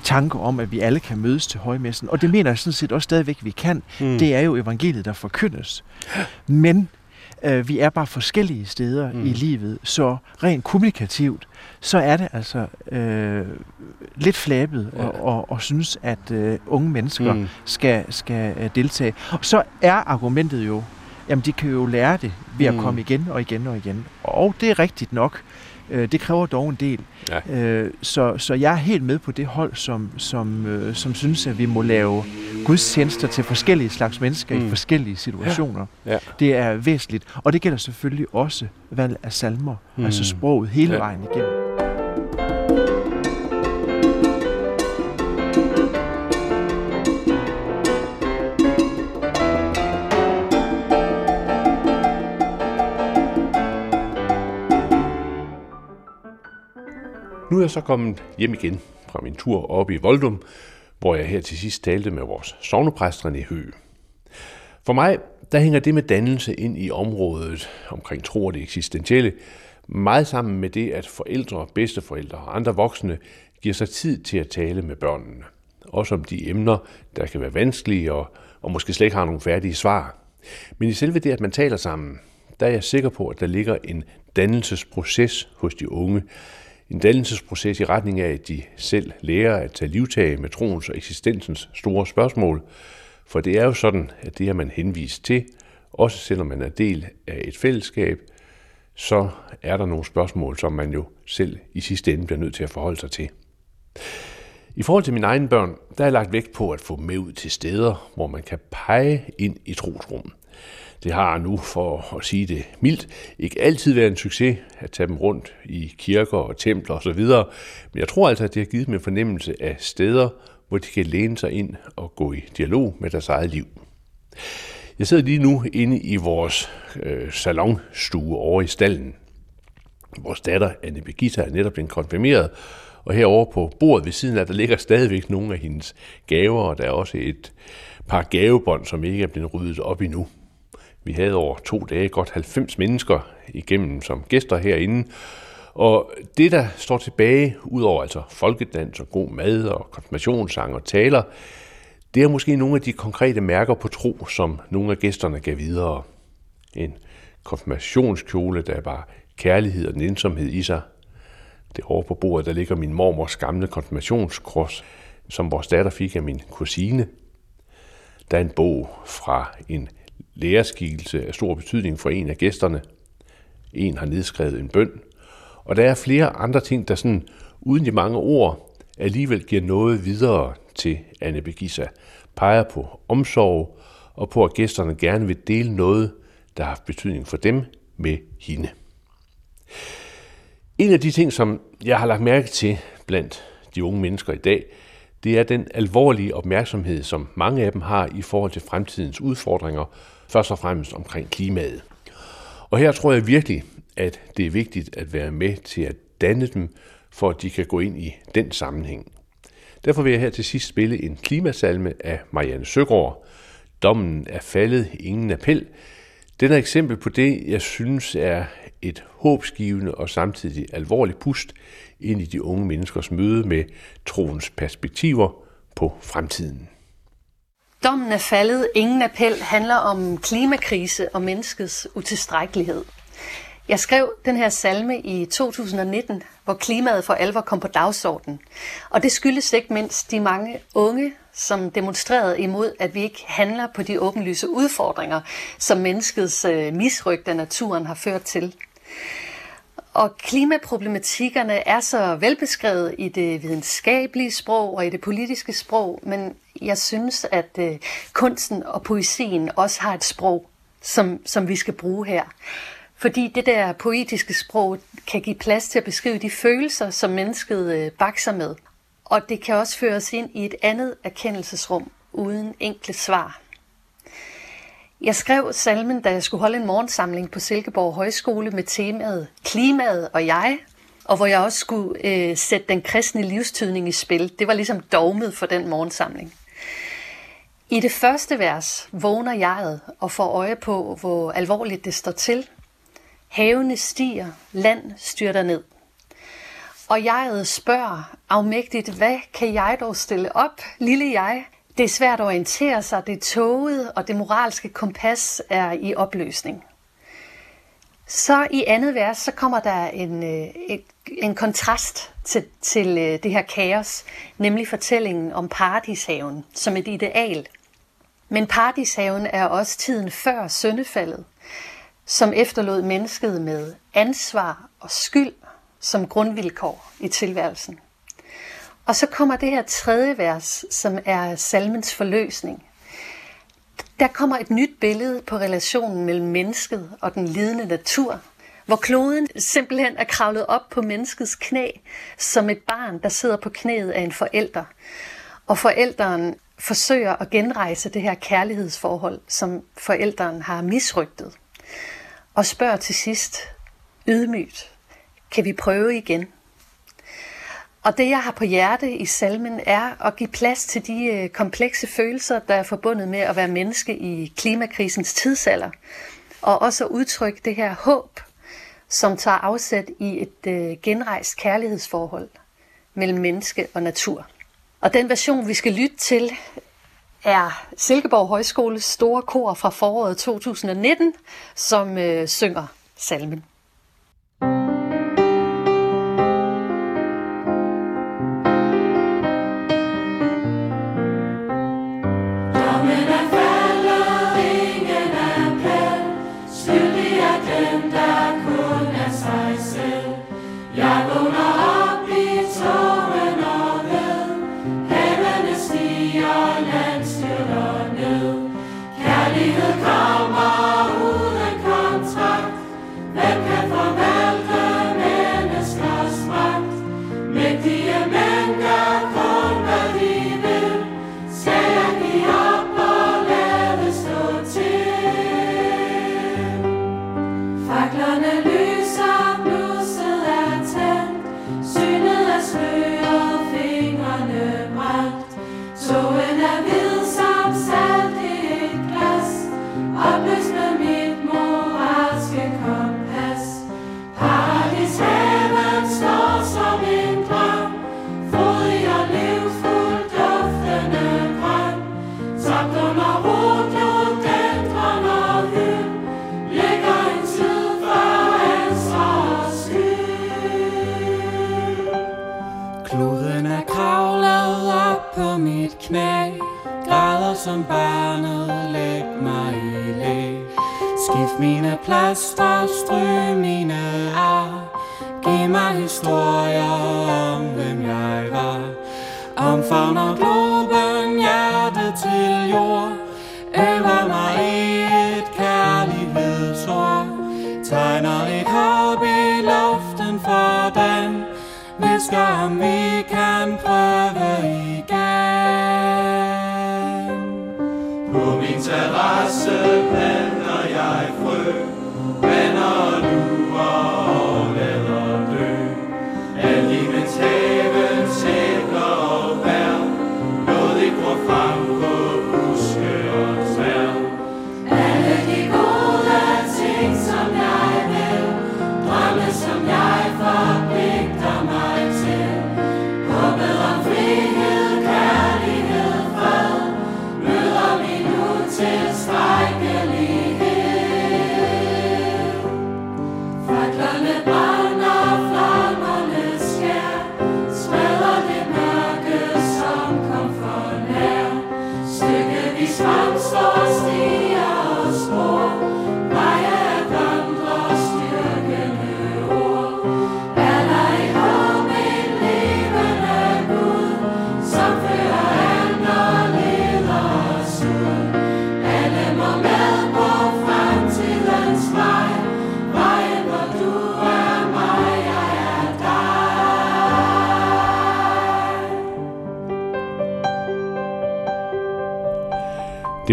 tanke om, at vi alle kan mødes til højmessen. Og det mener jeg sådan set også stadigvæk, vi kan. Mm. Det er jo evangeliet, der forkyndes. Men øh, vi er bare forskellige steder mm. i livet, så rent kommunikativt, så er det altså øh, lidt flabet ja. og, og, og synes, at øh, unge mennesker mm. skal, skal øh, deltage. Og så er argumentet jo, jamen de kan jo lære det ved at mm. komme igen og igen og igen. Og det er rigtigt nok. Øh, det kræver dog en del. Ja. Øh, så, så jeg er helt med på det hold, som, som, øh, som synes, at vi må lave gudstjenester til forskellige slags mennesker mm. i forskellige situationer. Ja. Ja. Det er væsentligt. Og det gælder selvfølgelig også valg af salmer, mm. altså sproget hele ja. vejen igennem. Nu er jeg så kommet hjem igen fra min tur op i Voldum, hvor jeg her til sidst talte med vores sovnepræst René Høgh. For mig, der hænger det med dannelse ind i området omkring tro og det eksistentielle, meget sammen med det, at forældre, bedsteforældre og andre voksne giver sig tid til at tale med børnene. Også om de emner, der kan være vanskelige og, og måske slet ikke har nogle færdige svar. Men i selve det, at man taler sammen, der er jeg sikker på, at der ligger en dannelsesproces hos de unge, en dannelsesproces i retning af, at de selv lærer at tage livtag med troens og eksistensens store spørgsmål. For det er jo sådan, at det er man henvist til, også selvom man er del af et fællesskab, så er der nogle spørgsmål, som man jo selv i sidste ende bliver nødt til at forholde sig til. I forhold til mine egne børn, der er jeg lagt vægt på at få med ud til steder, hvor man kan pege ind i trosrummet. Det har nu, for at sige det mildt, ikke altid været en succes at tage dem rundt i kirker og templer osv., men jeg tror altså, at det har givet dem en fornemmelse af steder, hvor de kan læne sig ind og gå i dialog med deres eget liv. Jeg sidder lige nu inde i vores øh, salonstue over i stallen. Vores datter, Anne Birgitta, er netop blevet konfirmeret, og herovre på bordet ved siden af, der ligger stadigvæk nogle af hendes gaver, og der er også et par gavebånd, som ikke er blevet ryddet op endnu. Vi havde over to dage godt 90 mennesker igennem som gæster herinde. Og det, der står tilbage, udover altså folkedans og god mad og konfirmationssang og taler, det er måske nogle af de konkrete mærker på tro, som nogle af gæsterne gav videre. En konfirmationskjole, der var kærlighed og nænsomhed i sig. Det over på bordet, der ligger min mormors gamle konfirmationskors, som vores datter fik af min kusine. Der er en bog fra en lærerskikkelse af stor betydning for en af gæsterne. En har nedskrevet en bøn. Og der er flere andre ting, der sådan, uden de mange ord, alligevel giver noget videre til Anne Begissa, Peger på omsorg og på, at gæsterne gerne vil dele noget, der har haft betydning for dem med hende. En af de ting, som jeg har lagt mærke til blandt de unge mennesker i dag, det er den alvorlige opmærksomhed, som mange af dem har i forhold til fremtidens udfordringer, først og fremmest omkring klimaet. Og her tror jeg virkelig, at det er vigtigt at være med til at danne dem, for at de kan gå ind i den sammenhæng. Derfor vil jeg her til sidst spille en klimasalme af Marianne Søgaard. Dommen er faldet, ingen appel. Den er eksempel på det, jeg synes er et håbsgivende og samtidig alvorligt pust ind i de unge menneskers møde med troens perspektiver på fremtiden. Dommen er faldet, ingen appel handler om klimakrise og menneskets utilstrækkelighed. Jeg skrev den her salme i 2019, hvor klimaet for alvor kom på dagsordenen. Og det skyldes ikke mindst de mange unge, som demonstrerede imod, at vi ikke handler på de åbenlyse udfordringer, som menneskets øh, misrygt af naturen har ført til. Og klimaproblematikkerne er så velbeskrevet i det videnskabelige sprog og i det politiske sprog, men jeg synes, at øh, kunsten og poesien også har et sprog, som, som vi skal bruge her. Fordi det der poetiske sprog kan give plads til at beskrive de følelser, som mennesket øh, bakser med. Og det kan også føre os ind i et andet erkendelsesrum uden enkle svar. Jeg skrev salmen, da jeg skulle holde en morgensamling på Silkeborg Højskole med temaet Klimaet og jeg, og hvor jeg også skulle øh, sætte den kristne livstydning i spil. Det var ligesom dogmet for den morgensamling. I det første vers vågner jeget og får øje på, hvor alvorligt det står til. Havene stiger, land styrter ned. Og jeget spørger afmægtigt, hvad kan jeg dog stille op, lille jeg? Det er svært at orientere sig, det er tåget, og det moralske kompas er i opløsning. Så i andet vers, så kommer der en, øh, en, en kontrast til, til øh, det her kaos, nemlig fortællingen om paradishaven som et ideal. Men paradishaven er også tiden før syndefaldet, som efterlod mennesket med ansvar og skyld som grundvilkår i tilværelsen. Og så kommer det her tredje vers, som er salmens forløsning. Der kommer et nyt billede på relationen mellem mennesket og den lidende natur, hvor kloden simpelthen er kravlet op på menneskets knæ, som et barn, der sidder på knæet af en forælder. Og forælderen forsøger at genrejse det her kærlighedsforhold, som forælderen har misrygtet. Og spørger til sidst ydmygt, kan vi prøve igen? Og det, jeg har på hjerte i salmen, er at give plads til de øh, komplekse følelser, der er forbundet med at være menneske i klimakrisens tidsalder. Og også at udtrykke det her håb, som tager afsæt i et øh, genrejst kærlighedsforhold mellem menneske og natur. Og den version, vi skal lytte til, er Silkeborg Højskoles store kor fra foråret 2019, som øh, synger salmen. Plaster, stryg mine ar. Giv mig historier om, hvem jeg var. Omfavner globen, hjerte til jord. Øver mig i et kærlighedsord. Tegner et hop i luften for den Visker om vi kan prøve igen. På min terrasse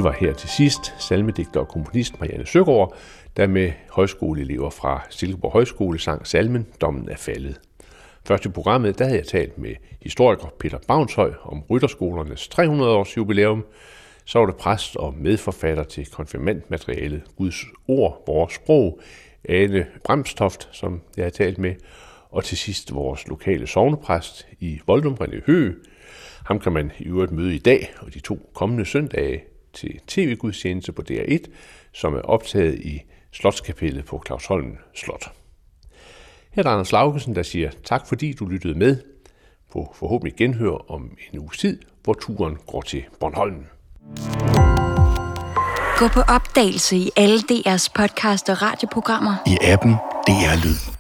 var her til sidst salmedigter og komponist Marianne Søgaard, der med højskoleelever fra Silkeborg Højskole sang salmen Dommen er faldet. Først i programmet, der havde jeg talt med historiker Peter Bavnshøj om rytterskolernes 300 års jubilæum. Så var det præst og medforfatter til konfirmandmaterialet Guds ord, vores sprog, Ane Bremstoft, som jeg har talt med, og til sidst vores lokale sovnepræst i Voldum, René Høgh. Ham kan man i øvrigt møde i dag og de to kommende søndage til tv-gudstjeneste på DR1, som er optaget i Slotskapellet på Clausholm Slot. Her er der Anders Laugesen, der siger tak fordi du lyttede med på forhåbentlig genhør om en uges tid, hvor turen går til Bornholm. Gå på opdagelse i alle DR's podcast og radioprogrammer. I appen DR Lyd.